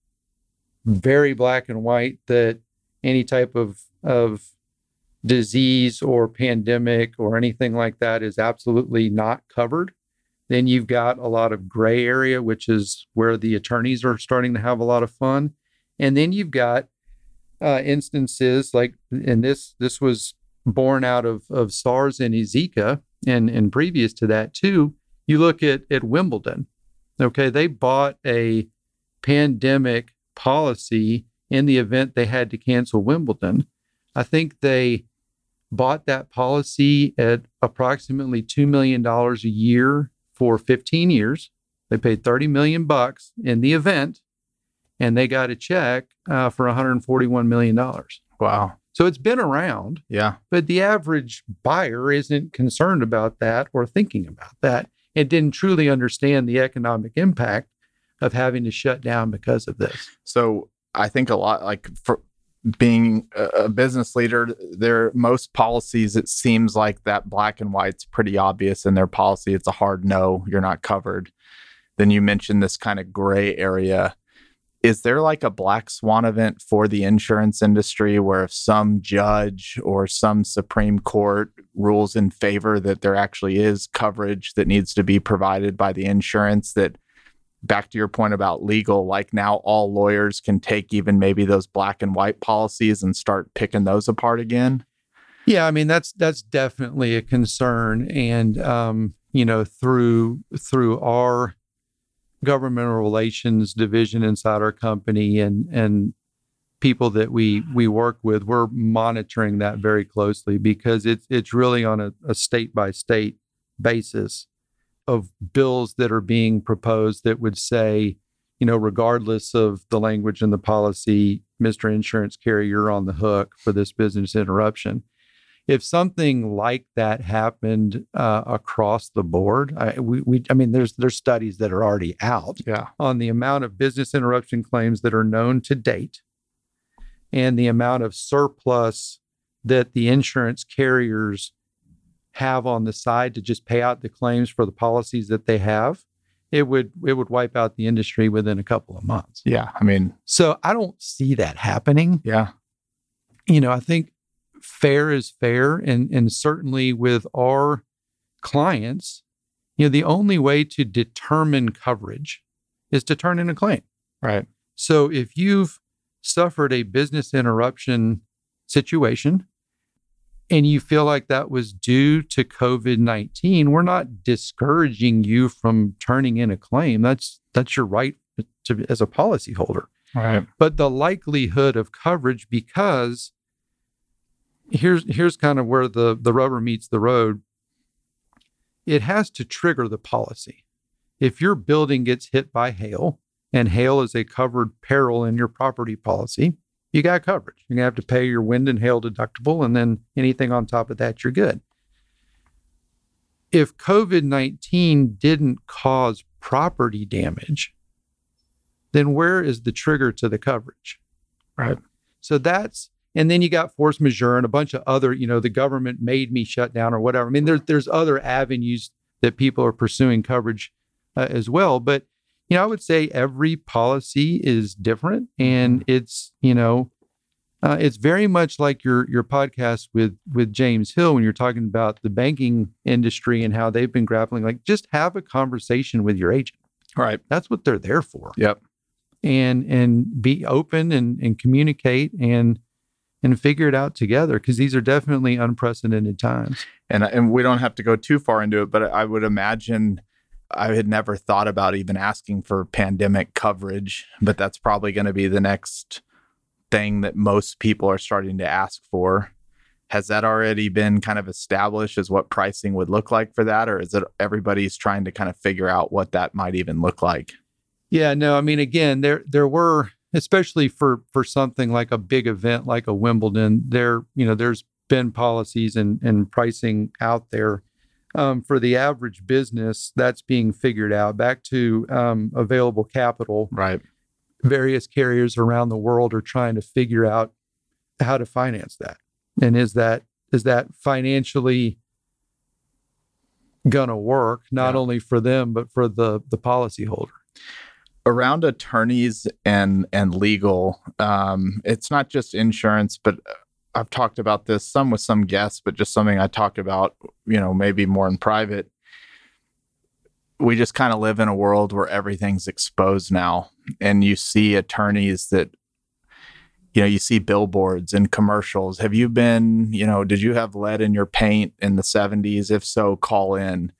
Speaker 1: very black and white that any type of of disease or pandemic or anything like that is absolutely not covered. Then you've got a lot of gray area, which is where the attorneys are starting to have a lot of fun. And then you've got uh, instances like, and this this was born out of of SARS and Zika, and and previous to that too. You look at at Wimbledon. Okay, they bought a pandemic policy in the event they had to cancel Wimbledon. I think they bought that policy at approximately $2 million a year for 15 years. They paid 30 million bucks in the event, and they got a check uh, for 141 million dollars.
Speaker 2: Wow.
Speaker 1: So it's been around,
Speaker 2: Yeah.
Speaker 1: but the average buyer isn't concerned about that or thinking about that. It didn't truly understand the economic impact of having to shut down because of this.
Speaker 2: So I think a lot like for being a business leader, their most policies it seems like that black and white's pretty obvious in their policy. It's a hard no, you're not covered. Then you mentioned this kind of gray area. Is there like a black swan event for the insurance industry where if some judge or some Supreme Court rules in favor that there actually is coverage that needs to be provided by the insurance that back to your point about legal, like now all lawyers can take even maybe those black and white policies and start picking those apart again.
Speaker 1: Yeah, I mean that's that's definitely a concern, and um, you know through through our governmental relations division inside our company and and people that we we work with, we're monitoring that very closely because it's it's really on a, a state by state basis of bills that are being proposed that would say, you know, regardless of the language in the policy, Mr. Insurance Carrier, you're on the hook for this business interruption if something like that happened uh, across the board, I, we, we, I mean, there's there's studies that are already out
Speaker 2: Yeah.
Speaker 1: on the amount of business interruption claims that are known to date, and the amount of surplus that the insurance carriers have on the side to just pay out the claims for the policies that they have. It would it would wipe out the industry within a couple of months.
Speaker 2: Yeah. I mean,
Speaker 1: So I don't see that happening
Speaker 2: yeah.
Speaker 1: you know, I think fair is fair, and and certainly with our clients, you know, the only way to determine coverage is to turn in a claim.
Speaker 2: Right.
Speaker 1: So if you've suffered a business interruption situation and you feel like that was due to COVID 19, we're not discouraging you from turning in a claim. That's that's your right to, as a policyholder
Speaker 2: Right.
Speaker 1: but the likelihood of coverage because here's here's kind of where the the rubber meets the road it has to trigger the policy if your building gets hit by hail and hail is a covered peril in your property policy you got coverage you're going to have to pay your wind and hail deductible and then anything on top of that you're good if covid-19 didn't cause property damage then where is the trigger to the coverage?
Speaker 2: Right.
Speaker 1: So that's and then you got force majeure and a bunch of other, you know, the government made me shut down or whatever. I mean, there's there's other avenues that people are pursuing coverage uh, as well. But you know, I would say every policy is different, and it's you know, uh, it's very much like your your podcast with with James Hill when you're talking about the banking industry and how they've been grappling. Like, just have a conversation with your agent.
Speaker 2: Right.
Speaker 1: That's what they're there for
Speaker 2: Yep.
Speaker 1: and and be open and and communicate and and figure it out together because these are definitely unprecedented times.
Speaker 2: And and we don't have to go too far into it, but I would imagine I had never thought about even asking for pandemic coverage, but that's probably going to be the next thing that most people are starting to ask for. Has that already been kind of established as what pricing would look like for that, or is it everybody's trying to kind of figure out what that might even look like?
Speaker 1: Yeah, no, I mean again, there there were especially for for something like a big event like a Wimbledon, there you know there's been policies and and pricing out there. Um, for the average business, that's being figured out. Back to um, available capital,
Speaker 2: Right.
Speaker 1: various carriers around the world are trying to figure out how to finance that. And is that is that financially gonna work not
Speaker 2: Yeah.
Speaker 1: only for them but for the the policyholder?
Speaker 2: around attorneys and and legal um it's not just insurance but i've talked about this some with some guests but just something i talk about you know maybe more in private. We just kind of live in a world where everything's exposed now and you see attorneys that you know you see billboards and commercials. Have you been you know did you have lead in your paint in the 70s if so call in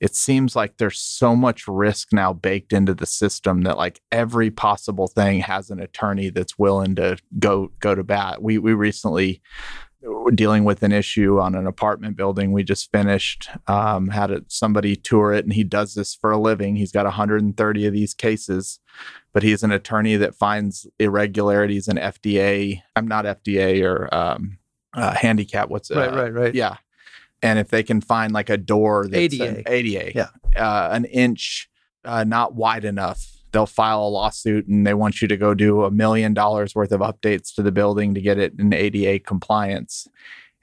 Speaker 2: it seems like there's so much risk now baked into the system that like every possible thing has an attorney that's willing to go go to bat. We we recently were dealing with an issue on an apartment building we just finished. Um, had it, somebody tour it, and he does this for a living. He's got 130 of these cases, but he's an attorney that finds irregularities in FDA. I'm not FDA or um, uh, handicap. What's
Speaker 1: right,
Speaker 2: uh,
Speaker 1: right, right.
Speaker 2: Yeah, and if they can find like a door that's
Speaker 1: ADA.
Speaker 2: an ADA,
Speaker 1: Yeah.
Speaker 2: uh, an inch uh, not wide enough, they'll file a lawsuit and they want you to go do a million dollars worth of updates to the building to get it in ADA compliance.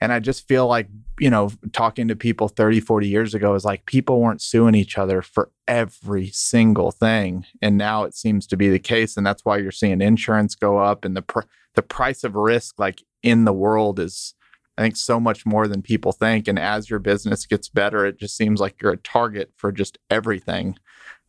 Speaker 2: And I just feel like, you know, talking to people 30, 40 years ago is like people weren't suing each other for every single thing. And now it seems to be the case. And that's why you're seeing insurance go up and the, pr- the price of risk, like in the world, is, I think, so much more than people think. And as your business gets better, it just seems like you're a target for just everything.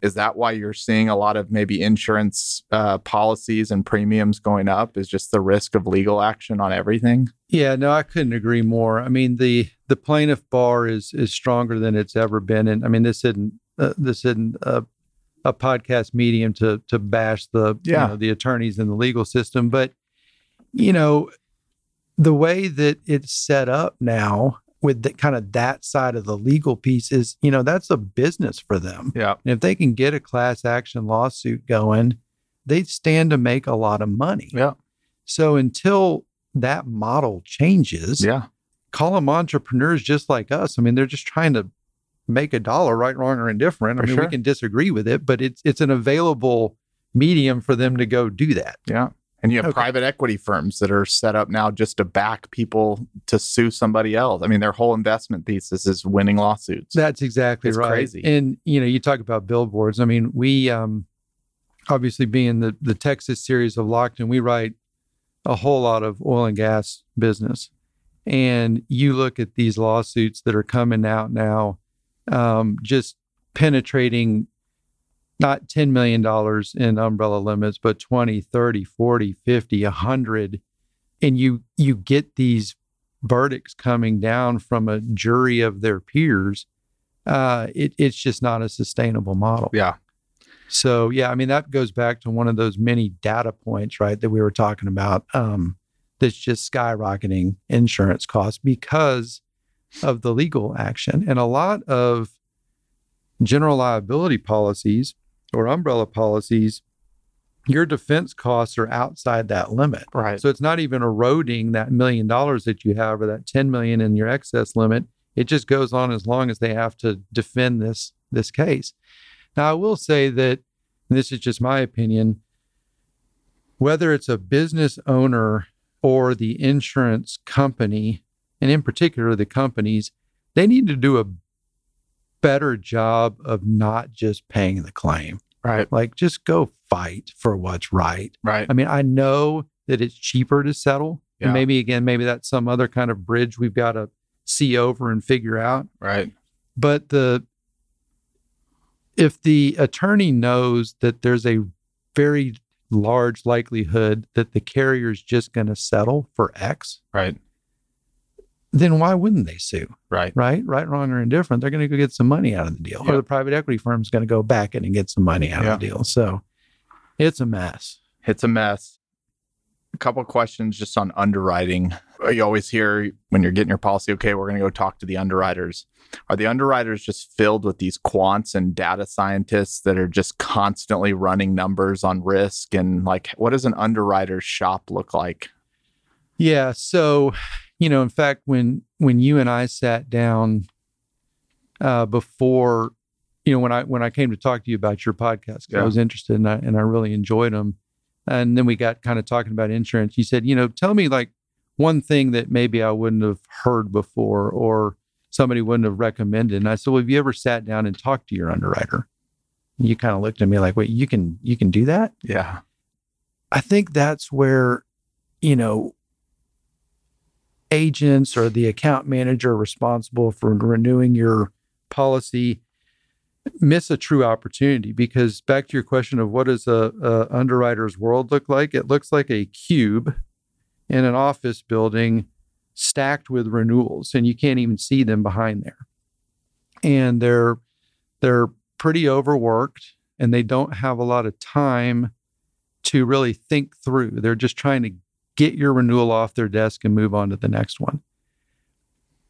Speaker 2: Is that why you're seeing a lot of maybe insurance uh, policies and premiums going up? Is just the risk of legal action on everything?
Speaker 1: Yeah, no, I couldn't agree more. I mean, the the plaintiff bar is is stronger than it's ever been, and I mean, this isn't uh, this isn't a, a podcast medium to to bash the
Speaker 2: Yeah.
Speaker 1: you know, the attorneys in the legal system, but you know, the way that it's set up now with the, kind of that side of the legal piece is, you know, that's a business for them.
Speaker 2: Yeah.
Speaker 1: And if they can get a class action lawsuit going, they stand to make a lot of money.
Speaker 2: Yeah.
Speaker 1: So until that model changes,
Speaker 2: Yeah.
Speaker 1: call them entrepreneurs just like us. I mean, they're just trying to make a dollar, right, wrong, or indifferent. I
Speaker 2: For
Speaker 1: mean,
Speaker 2: sure.
Speaker 1: we can disagree with it, but it's it's an available medium for them to go do that.
Speaker 2: Yeah. And you have
Speaker 1: Okay.
Speaker 2: private equity firms that are set up now just to back people to sue somebody else. I mean, their whole investment thesis is winning lawsuits.
Speaker 1: That's exactly
Speaker 2: It's
Speaker 1: right.
Speaker 2: crazy.
Speaker 1: And you know, you talk about billboards. I mean, we um obviously being the the Texas series of Lockton, we write a whole lot of oil and gas business. And you look at these lawsuits that are coming out now, um, just penetrating not $10 million in umbrella limits, but 20, 30, 40, 50, 100. And you you get these verdicts coming down from a jury of their peers. Uh, it, it's just not a sustainable model.
Speaker 2: yeah.
Speaker 1: So yeah, I mean that goes back to one of those many data points, right, that we were talking about. Um, that's just skyrocketing insurance costs because of the legal action, and a lot of general liability policies or umbrella policies, your defense costs are outside that limit.
Speaker 2: Right.
Speaker 1: So it's not even eroding that million dollars that you have or that 10 million in your excess limit. It just goes on as long as they have to defend this this case. Now I will say that this is just my opinion whether it's a business owner or the insurance company and in particular the companies they need to do a better job of not just paying the claim.
Speaker 2: Right.
Speaker 1: Like just go fight for what's right.
Speaker 2: Right.
Speaker 1: I mean, I know that it's cheaper to settle.
Speaker 2: Yeah.
Speaker 1: And maybe again, maybe that's some other kind of bridge we've got to see over and figure out.
Speaker 2: Right.
Speaker 1: But the if the attorney knows that there's a very large likelihood that the carrier is just going to settle for X,
Speaker 2: Right.
Speaker 1: Then why wouldn't they sue?
Speaker 2: Right.
Speaker 1: Right, right, wrong, or indifferent. They're going to go get some money out of the deal,
Speaker 2: Yeah.
Speaker 1: or the private equity firm is going to go back in and get some money out
Speaker 2: Yeah.
Speaker 1: of the deal. So it's a mess.
Speaker 2: It's a mess. A couple questions just on underwriting. You always hear when you're getting your policy, okay, we're going to go talk to the underwriters. Are the underwriters just filled with these quants and data scientists that are just constantly running numbers on risk? And like, what does an underwriter's shop look like?
Speaker 1: Yeah. So, you know, in fact, when when you and I sat down uh, before, you know, when I when I came to talk to you about your podcast, 'cause I was interested and I and I really enjoyed them, and then we got kind of talking about insurance. You said, you know, tell me like one thing that maybe I wouldn't have heard before or somebody wouldn't have recommended. And I said, well, have you ever sat down and talked to your underwriter? And you kind of looked at me like, wait, you can you can do that?
Speaker 2: Yeah.
Speaker 1: I think that's where, you know, agents or the account manager responsible for renewing your policy miss a true opportunity because back to your question of what does a, a underwriter's world look like it looks like a cube in an office building stacked with renewals and you can't even see them behind there and they're they're pretty overworked and they don't have a lot of time to really think through. They're just trying to get your renewal off their desk and move on to the next one.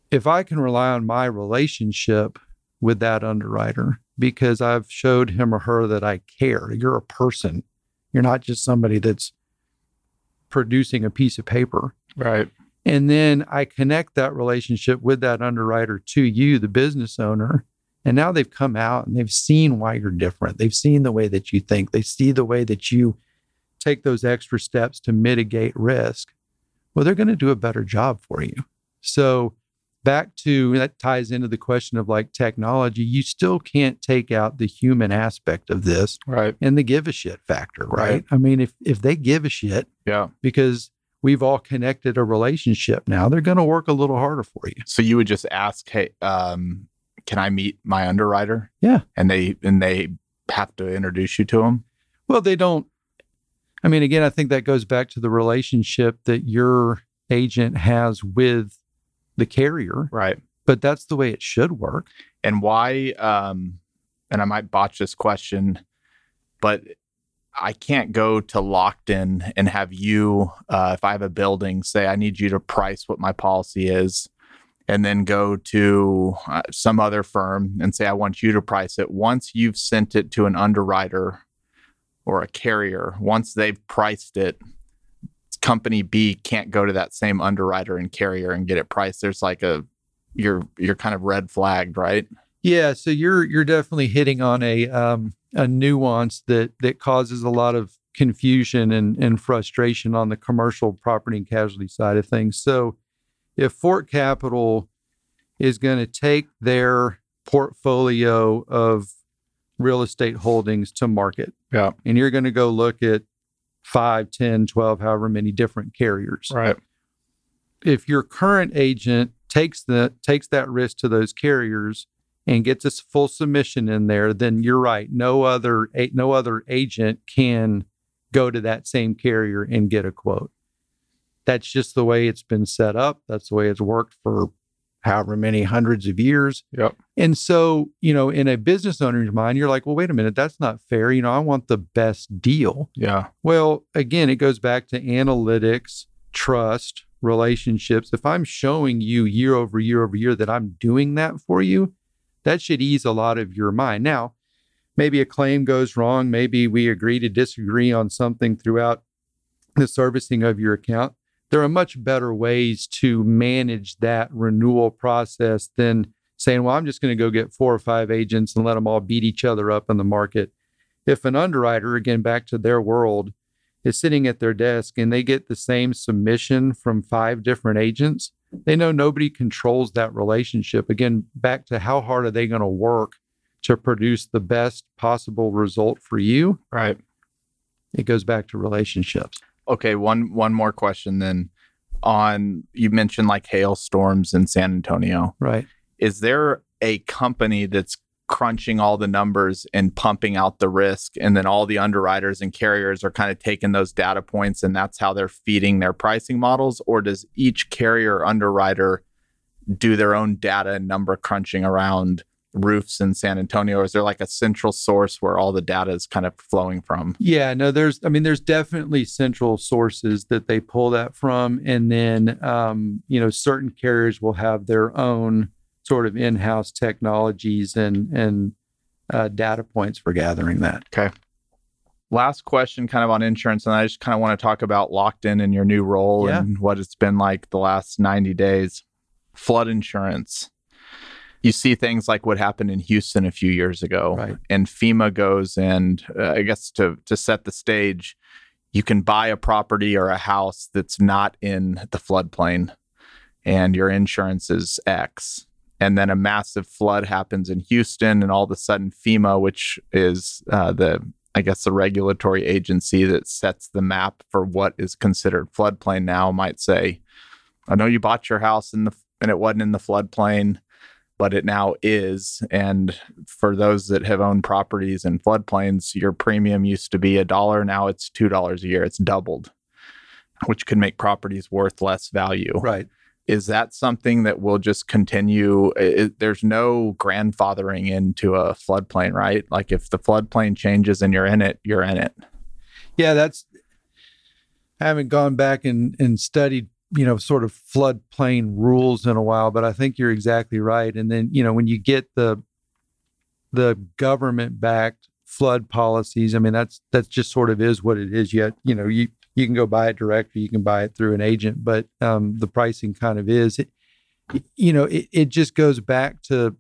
Speaker 1: If I can rely on my relationship with that underwriter because I've showed him or her that I care, you're a person. You're not just somebody that's producing a piece of paper.
Speaker 2: Right.
Speaker 1: And then I connect that relationship with that underwriter to you, the business owner. And now they've come out and they've seen why you're different. They've seen the way that you think. They see the way that you take those extra steps to mitigate risk. Well, they're going to do a better job for you. So, back to that ties into the question of like technology, you still can't take out the human aspect of this
Speaker 2: Right.
Speaker 1: and the give a shit factor, right?
Speaker 2: Right.
Speaker 1: I mean, if if they give a shit
Speaker 2: Yeah.
Speaker 1: because we've all connected a relationship now, they're going to work a little harder for you.
Speaker 2: So you would just ask, "Hey, um, can I meet my underwriter?"
Speaker 1: Yeah.
Speaker 2: And they and they have to introduce you to him.
Speaker 1: Well, they don't. I mean, again, I think that goes back to the relationship that your agent has with the carrier,
Speaker 2: Right.
Speaker 1: but that's the way it should work.
Speaker 2: And why? Um, and I might botch this question, but I can't go to Lockton and have you, uh, if I have a building, say I need you to price what my policy is, and then go to uh, some other firm and say I want you to price it. Once you've sent it to an underwriter or a carrier, once they've priced it, company B can't go to that same underwriter and carrier and get it priced. There's like a you're you're kind of red flagged, right?
Speaker 1: Yeah, so you're you're definitely hitting on a um, a nuance that that causes a lot of confusion and, and frustration on the commercial property and casualty side of things. So, if Fort Capital is going to take their portfolio of real estate holdings to market,
Speaker 2: Yeah.
Speaker 1: and you're going to go look at 5, 10, 12, however many different carriers
Speaker 2: Right.
Speaker 1: if your current agent takes the takes that risk to those carriers and gets a full submission in there, then you're right. No other no other agent can go to that same carrier and get a quote. That's just the way it's been set up. That's the way it's worked for however many hundreds of years.
Speaker 2: Yep.
Speaker 1: And so, you know, in a business owner's mind, you're like, well, wait a minute, that's not fair. You know, I want the best deal.
Speaker 2: Yeah.
Speaker 1: Well, again, it goes back to analytics, trust, relationships. If I'm showing you year over year over year that I'm doing that for you, that should ease a lot of your mind. Now, maybe a claim goes wrong. Maybe we agree to disagree on something throughout the servicing of your account. There are much better ways to manage that renewal process than saying, well, I'm just going to go get four or five agents and let them all beat each other up in the market. If an underwriter, again, back to their world, is sitting at their desk and they get the same submission from five different agents, they know nobody controls that relationship. Again, back to how hard are they going to work to produce the best possible result for you?
Speaker 2: Right.
Speaker 1: It goes back to relationships.
Speaker 2: Okay, one one more question then. On you mentioned like hailstorms in San Antonio.
Speaker 1: Right.
Speaker 2: Is there a company that's crunching all the numbers and pumping out the risk and then all the underwriters and carriers are kind of taking those data points and that's how they're feeding their pricing models or does each carrier underwriter do their own data and number crunching around roofs in San Antonio or is there like a central source where all the data is kind of flowing from?
Speaker 1: Yeah, no, there's, I mean, there's definitely central sources that they pull that from. And then, um, you know, certain carriers will have their own sort of in house technologies and, and, uh, data points for gathering that. Okay.
Speaker 2: Last question kind of on insurance and i just kind of want to talk about Lockton in your new role
Speaker 1: Yeah.
Speaker 2: and what it's been like the last 90 days flood insurance you see things like what happened in houston a few years ago
Speaker 1: Right.
Speaker 2: and fema goes and uh, i guess to to set the stage you can buy a property or a house that's not in the floodplain and your insurance is x and then a massive flood happens in houston and all of a sudden fema which is uh, the I guess the regulatory agency that sets the map for what is considered floodplain now might say, I know you bought your house in the and it wasn't in the floodplain, but it now is. And for those that have owned properties in floodplains, your premium used to be a dollar, now it's two dollars a year. It's doubled, which can make properties worth less value
Speaker 1: Right.
Speaker 2: is that something that will just continue? I- I- there's no grandfathering into a floodplain, right? Like if the floodplain changes and you're in it, you're in it.
Speaker 1: Yeah, that's I haven't gone back and, and studied, you know, sort of floodplain rules in a while, but I think you're exactly right. And then, you know, when you get the the government backed flood policies, I mean, that's that's just sort of is what it is. Yet, you know, you you can go buy it direct or you can buy it through an agent, but um, the pricing kind of is. It, you know, it, it just goes back to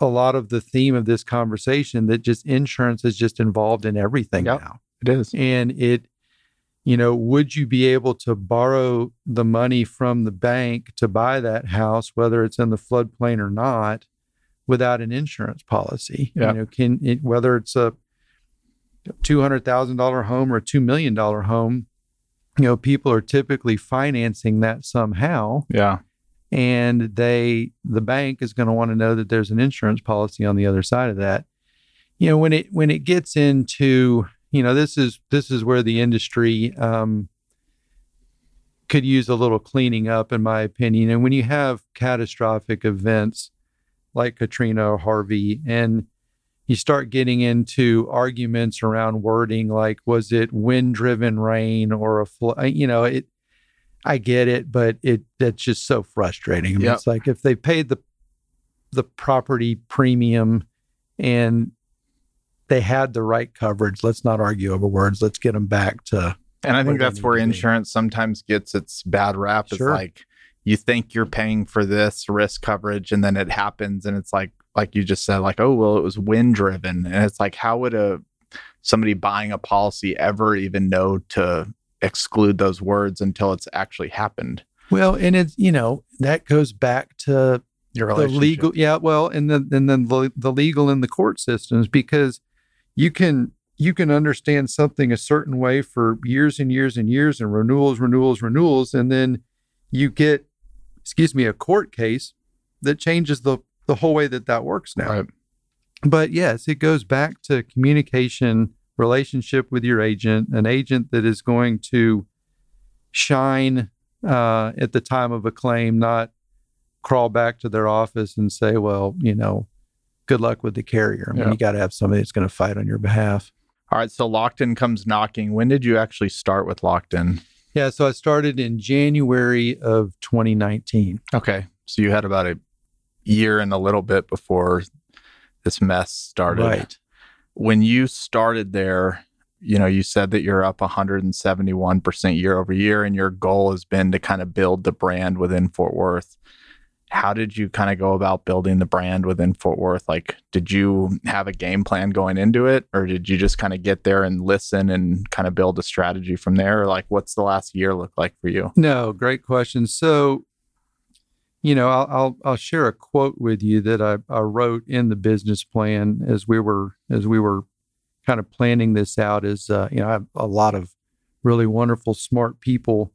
Speaker 1: a lot of the theme of this conversation that just insurance is just involved in everything
Speaker 2: Yep.
Speaker 1: now.
Speaker 2: It is.
Speaker 1: And it, you know, would you be able to borrow the money from the bank to buy that house, whether it's in the floodplain or not, without an insurance policy?
Speaker 2: Yeah.
Speaker 1: You know, can it, whether it's a two hundred thousand dollar home or a two million dollar home, you know, people are typically financing that somehow
Speaker 2: Yeah.
Speaker 1: and they the bank is going to want to know that there's an insurance policy on the other side of that you know when it when it gets into you know this is this is where the industry um, could use a little cleaning up in my opinion and when you have catastrophic events like katrina or harvey and you start getting into arguments around wording like was it wind driven rain or a flood you know it I get it, but it that's just so frustrating. I mean,
Speaker 2: Yep.
Speaker 1: it's like if they paid the the property premium and they had the right coverage, let's not argue over words. Let's get them back to
Speaker 2: And I think that's where
Speaker 1: to be.
Speaker 2: insurance sometimes gets its bad rap. It's
Speaker 1: Sure.
Speaker 2: like you think you're paying for this risk coverage and then it happens and it's like like you just said, like, oh well, it was wind driven. And it's like, how would a somebody buying a policy ever even know to exclude those words until it's actually happened?
Speaker 1: well, and it's you know that goes back to
Speaker 2: Your
Speaker 1: the legal yeah well and then and then the, the legal and the court systems because you can you can understand something a certain way for years and years and years and renewals renewals renewals and then you get excuse me a court case that changes the the whole way that that works now
Speaker 2: Right.
Speaker 1: but yes it goes back to communication relationship with your agent an agent that is going to shine uh, at the time of a claim not crawl back to their office and say well you know good luck with the carrier i mean
Speaker 2: Yeah.
Speaker 1: you got to have somebody that's going to fight on your behalf
Speaker 2: All right. So Lockton comes knocking. When did you actually start with Lockton?
Speaker 1: yeah so i started in january of 2019
Speaker 2: Okay. So you had about a year and a little bit before this mess started.
Speaker 1: right
Speaker 2: when you started there, you know, you said that you're up 171% year over year, and your goal has been to kind of build the brand within Fort Worth. How did you kind of go about building the brand within Fort Worth? Like, did you have a game plan going into it, or did you just kind of get there and listen and kind of build a strategy from there? Or like, what's the last year look like for you?
Speaker 1: No, great question. So, you know, I'll I'll, I'll share a quote with you that I, I wrote in the business plan as we were as we were kind of planning this out. Is uh, you know, I have a lot of really wonderful, smart people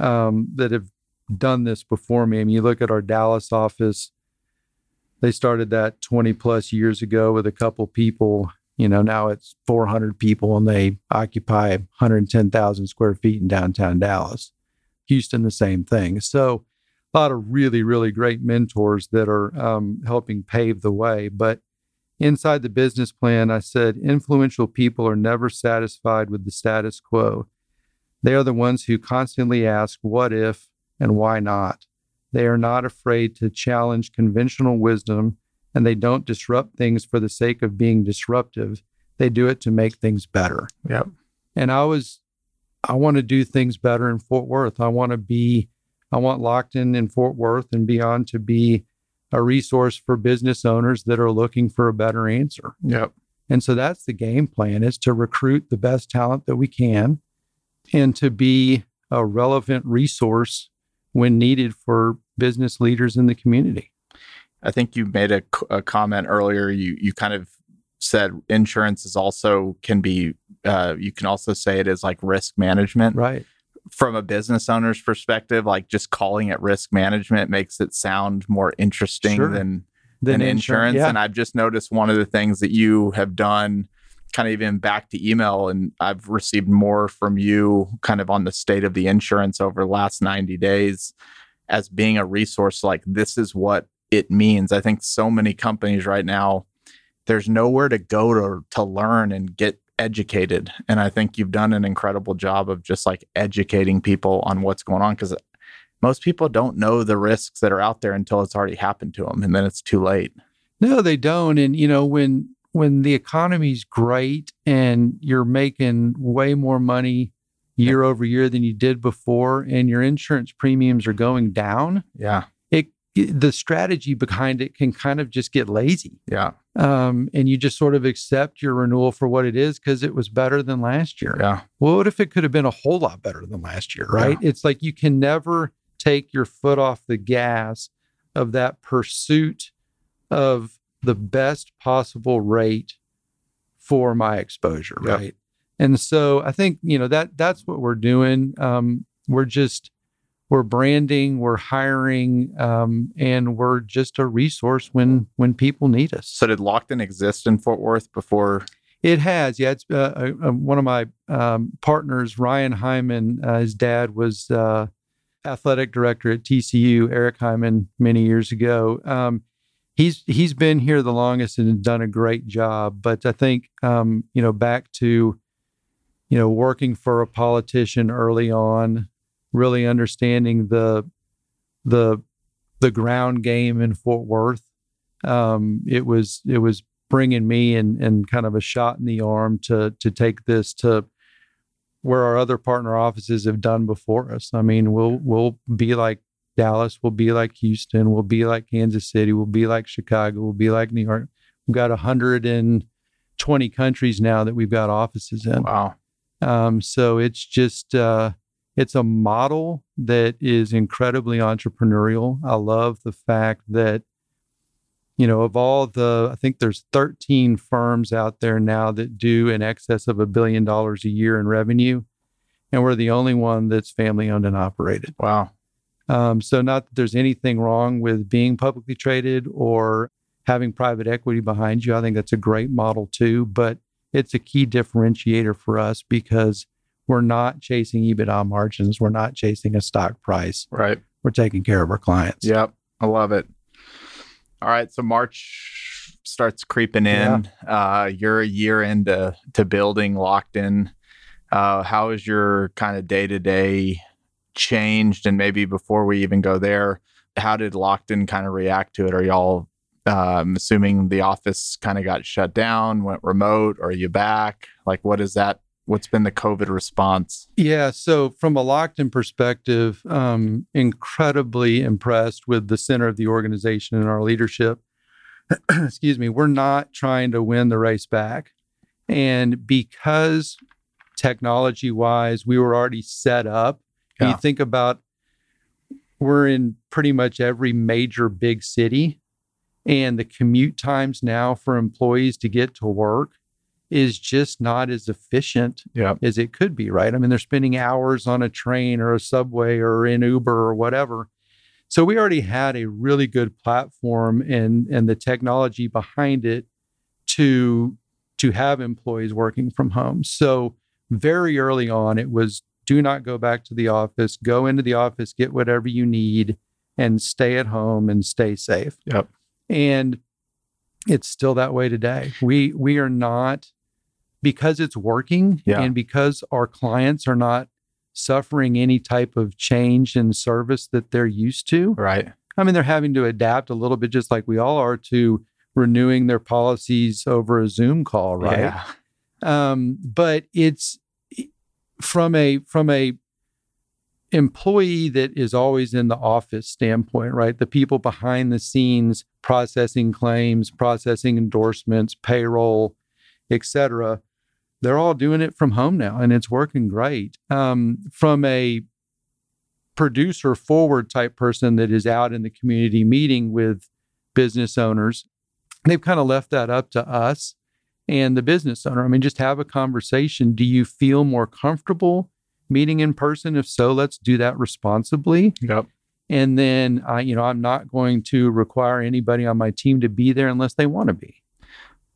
Speaker 1: um, that have done this before me. I mean, you look at our Dallas office; they started that 20 plus years ago with a couple people. You know, now it's 400 people and they occupy 110,000 square feet in downtown Dallas. Houston, the same thing. So, a lot of really, really great mentors that are um, helping pave the way. But inside the business plan, I said influential people are never satisfied with the status quo. They are the ones who constantly ask, what if and why not? They are not afraid to challenge conventional wisdom and they don't disrupt things for the sake of being disruptive. They do it to make things better.
Speaker 2: Yep.
Speaker 1: And I was, I want to do things better in Fort Worth. I want to be, I want Lockton in Fort Worth and beyond to be a resource for business owners that are looking for a better answer.
Speaker 2: Yep.
Speaker 1: And so that's the game plan is to recruit the best talent that we can and to be a relevant resource when needed for business leaders in the community.
Speaker 2: I think you made a comment earlier. You you kind of said insurance is also can be. Uh, you can also say it is like risk management
Speaker 1: Right.
Speaker 2: from a business owner's perspective. Like just calling it risk management makes it sound more interesting
Speaker 1: Sure.
Speaker 2: than
Speaker 1: Then
Speaker 2: than insurance.
Speaker 1: Yeah.
Speaker 2: And I've just noticed one of the things that you have done, kind of even back to email, and I've received more from you, kind of on the state of the insurance over the last ninety days, as being a resource. Like this is what it means. I think so many companies right now, there's nowhere to go to to learn and get educated. And I think you've done an incredible job of just like educating people on what's going on because most people don't know the risks that are out there until it's already happened to them and then it's too late.
Speaker 1: No, they don't. And you know, when when the economy's great and you're making way more money year over year than you did before and your insurance premiums are going down,
Speaker 2: Yeah.
Speaker 1: it the strategy behind it can kind of just get lazy.
Speaker 2: Yeah.
Speaker 1: Um, and you just sort of accept your renewal for what it is because it was better than last year.
Speaker 2: Yeah.
Speaker 1: Well, what if it could have been a whole lot better than last year, right? It's like you can never take your foot off the gas of that pursuit of the best possible rate for my exposure,
Speaker 2: Yep.
Speaker 1: right? And so I think you know that that's what we're doing. Um, we're just we're branding, we're hiring, um, and we're just a resource when when people need us.
Speaker 2: So did Lockton exist in Fort Worth before?
Speaker 1: It has, yeah. It's uh, uh, uh, one of my um, partners, Ryan Hyman. Uh, his dad was uh, athletic director at TCU, Eric Hyman, many years ago. Um, he's he's been here the longest and done a great job. But I think um, you know back to you know working for a politician early on, really understanding the the the ground game in Fort Worth. Um, it was it was bringing me and and kind of a shot in the arm to to take this to where our other partner offices have done before us. I mean, we'll we'll be like Dallas, we'll be like Houston, we'll be like Kansas City, we'll be like Chicago, we'll be like New York. We've got 120 countries now that we've got offices in.
Speaker 2: Wow.
Speaker 1: Um, so it's just uh, it's a model that is incredibly entrepreneurial. I love the fact that you know of all the I think there's 13 firms out there now that do in excess of a billion dollars a year in revenue, and we're the only one that's family owned and operated.
Speaker 2: Wow.
Speaker 1: Um, so not that there's anything wrong with being publicly traded or having private equity behind you. I think that's a great model too, but it's a key differentiator for us because we're not chasing EBITDA margins. We're not chasing a stock price.
Speaker 2: Right.
Speaker 1: We're taking care of our clients.
Speaker 2: Yep. I love it. All right. So March starts creeping in. Uh, you're a year into to building Lockton. Uh, how is your kind of day to day changed? And maybe before we even go there, how did Lockton kind of react to it? Are y'all um, assuming the office kind of got shut down, went remote? Or are you back? Like, what is that? What's been the COVID response?
Speaker 1: Yeah. So, from a Lockton perspective, um, incredibly impressed with the center of the organization and our leadership. Excuse me. We're not trying to win the race back. And because technology wise, we were already set up,
Speaker 2: Yeah.
Speaker 1: you think about we're in pretty much every major big city. And the commute times now for employees to get to work is just not as efficient
Speaker 2: Yep.
Speaker 1: as it could be, right? I mean, they're spending hours on a train or a subway or in Uber or whatever. So we already had a really good platform and and the technology behind it to to have employees working from home. So very early on it was do not go back to the office, go into the office, get whatever you need and stay at home and stay safe.
Speaker 2: Yep.
Speaker 1: And it's still that way today. We we are not because it's working
Speaker 2: Yeah.
Speaker 1: and because our clients are not suffering any type of change in service that they're used to.
Speaker 2: Right.
Speaker 1: I mean, they're having to adapt a little bit, just like we all are, to renewing their policies over a Zoom call, right?
Speaker 2: Yeah.
Speaker 1: um, but it's from a from a employee that is always in the office standpoint right? The people behind the scenes processing claims processing endorsements payroll etc they're all doing it from home now and it's working great. Um, from a producer forward type person that is out in the community meeting with business owners they've kind of left that up to us and the business owner. I mean, just have a conversation. Do you feel more comfortable meeting in person? If so, let's do that responsibly.
Speaker 2: Yep.
Speaker 1: And then, I, you know, I'm not going to require anybody on my team to be there unless they want to be.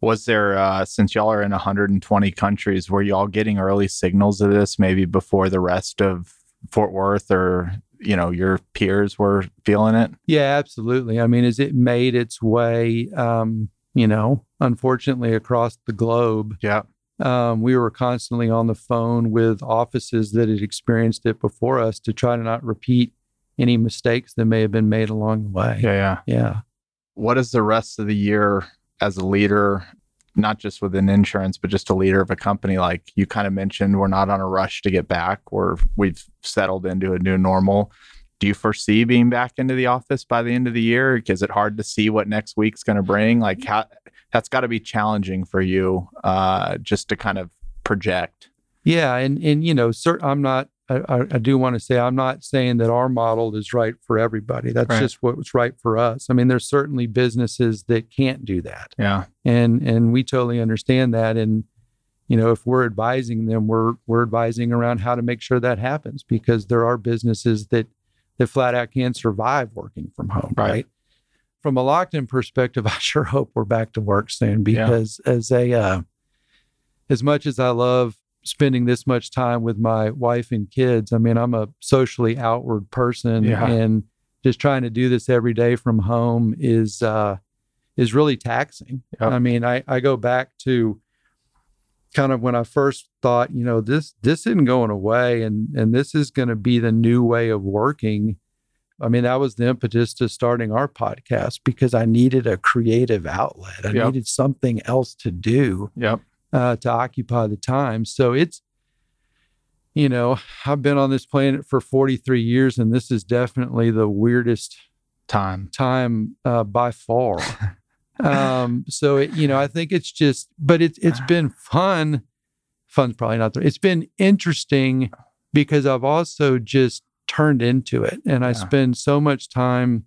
Speaker 2: Was there, uh, since y'all are in 120 countries, were y'all getting early signals of this maybe before the rest of Fort Worth or, you know, your peers were feeling it?
Speaker 1: Yeah, absolutely. I mean, as it made its way, um, you know, unfortunately across the globe,
Speaker 2: Yeah.
Speaker 1: um, we were constantly on the phone with offices that had experienced it before us to try to not repeat any mistakes that may have been made along the way.
Speaker 2: Yeah, yeah.
Speaker 1: Yeah.
Speaker 2: What is the rest of the year as a leader, not just within insurance, but just a leader of a company? Like you kind of mentioned, we're not on a rush to get back, or we've settled into a new normal. Do you foresee being back into the office by the end of the year? Is it hard to see what next week's going to bring? Like how that's got to be challenging for you, uh, just to kind of project.
Speaker 1: Yeah, and and you know, cert- I'm not. I, I do want to say I'm not saying that our model is right for everybody. That's
Speaker 2: Right.
Speaker 1: just what's right for us. I mean, there's certainly businesses that can't do that,
Speaker 2: Yeah.
Speaker 1: and and we totally understand that. And you know, if we're advising them, we're we're advising around how to make sure that happens because there are businesses that that flat out can't survive working from home,
Speaker 2: Right.
Speaker 1: right? From a Lockton perspective, I sure hope we're back to work soon
Speaker 2: Yeah.
Speaker 1: because as a uh, as much as I love spending this much time with my wife and kids, I mean, I'm a socially outward person
Speaker 2: Yeah.
Speaker 1: and just trying to do this every day from home is uh is really taxing.
Speaker 2: Yep.
Speaker 1: I mean, I I go back to kind of when I first thought, you know, this this isn't going away and and this is going to be the new way of working. I mean, that was the impetus to starting our podcast because I needed a creative outlet. I
Speaker 2: Yep.
Speaker 1: needed something else to do
Speaker 2: Yep.
Speaker 1: uh, to occupy the time. So it's, you know, I've been on this planet for 43 years, and this is definitely the weirdest
Speaker 2: Time.
Speaker 1: time uh, by far. um, so it, you know, I think it's just, but it's it's been fun. Fun's probably not there. It's been interesting because I've also just turned into it, and I
Speaker 2: Yeah.
Speaker 1: spend so much time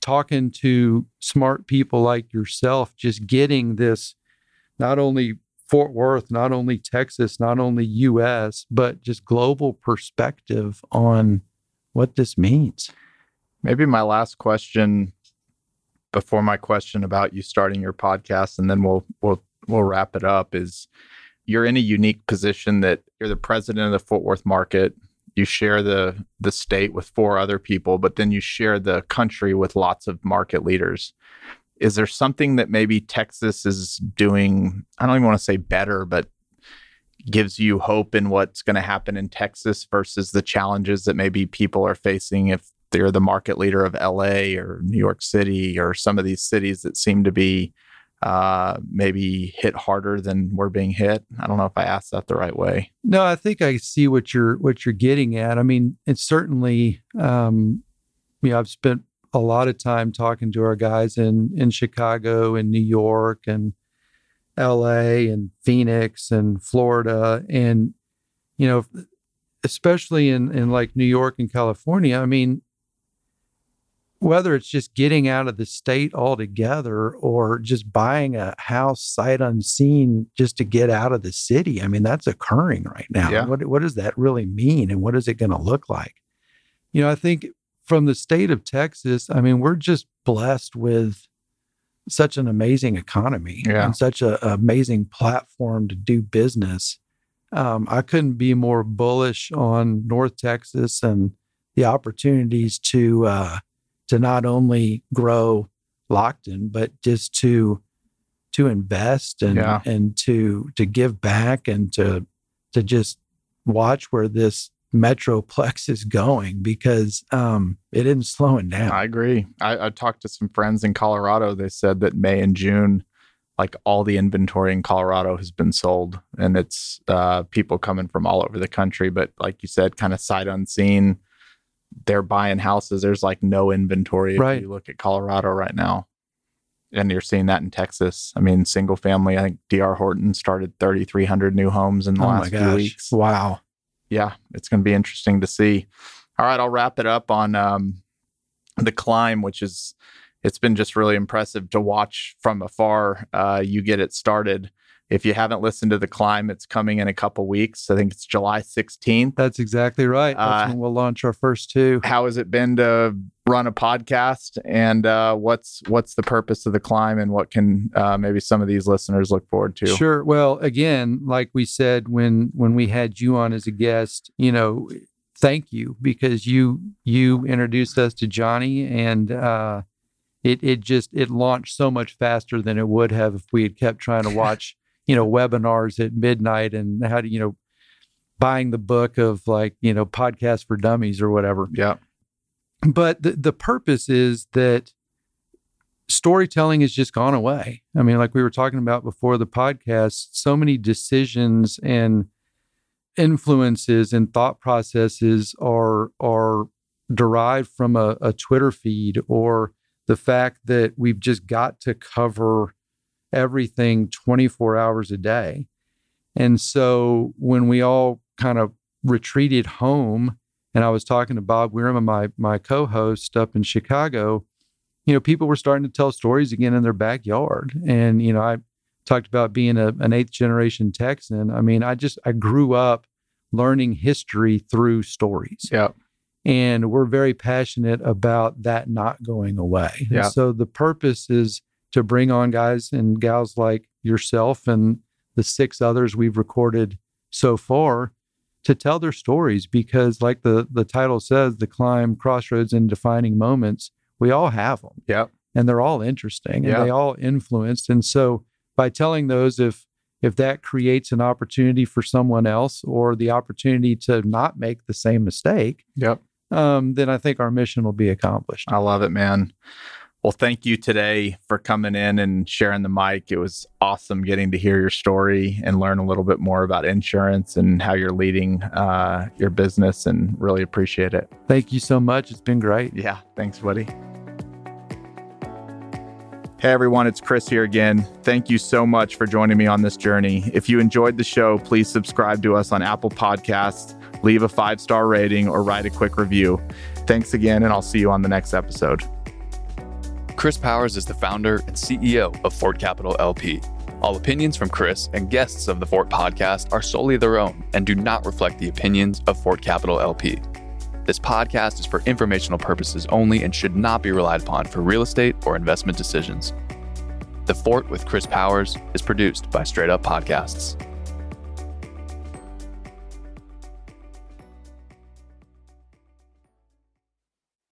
Speaker 1: talking to smart people like yourself, just getting this not only Fort Worth, not only Texas, not only US, but just global perspective on what this means.
Speaker 2: Maybe my last question before my question about you starting your podcast and then we'll we'll we'll wrap it up is you're in a unique position that you're the president of the Fort Worth market. You share the the state with four other people, but then you share the country with lots of market leaders. Is there something that maybe Texas is doing, I don't even want to say better, but gives you hope in what's going to happen in Texas versus the challenges that maybe people are facing if they're the market leader of LA or New York City or some of these cities that seem to be uh, maybe hit harder than we're being hit. I don't know if I asked that the right way.
Speaker 1: No, I think I see what you're what you're getting at. I mean, it's certainly um, you know, I've spent a lot of time talking to our guys in in Chicago and New York and LA and Phoenix and Florida and you know, especially in in like New York and California, I mean, whether it's just getting out of the state altogether or just buying a house sight unseen just to get out of the city, I mean, that's occurring right now.
Speaker 2: Yeah.
Speaker 1: What what does that really mean and what is it going to look like? You know, I think from the state of Texas, I mean, we're just blessed with such an amazing economy
Speaker 2: Yeah.
Speaker 1: and such a a amazing platform to do business. Um, I couldn't be more bullish on North Texas and the opportunities to uh, to not only grow Lockton, but just to to invest and
Speaker 2: Yeah.
Speaker 1: and to to give back and to to just watch where this metroplex is going because um, it isn't slowing down.
Speaker 2: I agree. I, I talked to some friends in Colorado. They said that May and June, like all the inventory in Colorado has been sold, and it's uh, people coming from all over the country. But like you said, kind of sight unseen, they're buying houses. There's like no inventory if
Speaker 1: Right.
Speaker 2: you look at Colorado right now, and you're seeing that in Texas. I mean, single family. I think D.R. Horton started 3,300 new homes in the
Speaker 1: oh
Speaker 2: last few weeks
Speaker 1: Wow.
Speaker 2: yeah, it's going to be interesting to see. All right, I'll wrap it up on um, the climb, which is it's been just really impressive to watch from afar. Uh, you get it started. If you haven't listened to the climb, it's coming in a couple weeks. I think it's July 16th.
Speaker 1: That's exactly right. That's
Speaker 2: Uh,
Speaker 1: when we'll launch our first two.
Speaker 2: How has it been to run a podcast, and uh, what's what's the purpose of the climb, and what can uh, maybe some of these listeners look forward to?
Speaker 1: Sure. Well, again, like we said when when we had you on as a guest, you know, thank you because you you introduced us to Johnny and uh it it just it launched so much faster than it would have if we had kept trying to watch you know, webinars at midnight and how to, you know, buying the book of like, you know, podcast for dummies or whatever.
Speaker 2: Yeah.
Speaker 1: But the, the purpose is that storytelling has just gone away. I mean, like we were talking about before the podcast, so many decisions and influences and thought processes are are derived from a, a Twitter feed or the fact that we've just got to cover everything 24 hours a day. And so when we all kind of retreated home, and I was talking to Bob Weirman, my my co-host up in Chicago, you know, people were starting to tell stories again in their backyard. And, you know, I talked about being a, an eighth generation Texan. I mean, I just I grew up learning history through stories.
Speaker 2: Yeah.
Speaker 1: And we're very passionate about that not going away.
Speaker 2: Yeah.
Speaker 1: So the purpose is to bring on guys and gals like yourself and the six others we've recorded so far to tell their stories because like the the title says the climb crossroads and defining moments we all have them
Speaker 2: Yeah.
Speaker 1: and they're all interesting and
Speaker 2: Yeah.
Speaker 1: they all influenced and so by telling those if if that creates an opportunity for someone else or the opportunity to not make the same mistake
Speaker 2: Yep.
Speaker 1: um, then i think our mission will be accomplished
Speaker 2: I love it, man. Well, thank you today for coming in and sharing the mic. It was awesome getting to hear your story and learn a little bit more about insurance and how you're leading uh, your business, and really appreciate it.
Speaker 1: thank you so much it's been great
Speaker 2: Yeah. Thanks, buddy. Hey everyone, it's Chris here again. Thank you so much for joining me on this journey. If you enjoyed the show, please subscribe to us on Apple Podcasts, leave a five star rating, or write a quick review. Thanks again, and I'll see you on the next episode.
Speaker 3: Chris Powers is the founder and CEO of Fort Capital LP. All opinions from Chris and guests of the Fort podcast are solely their own and do not reflect the opinions of Fort Capital LP. This podcast is for informational purposes only and should not be relied upon for real estate or investment decisions. The Fort with Chris Powers is produced by Straight Up Podcasts.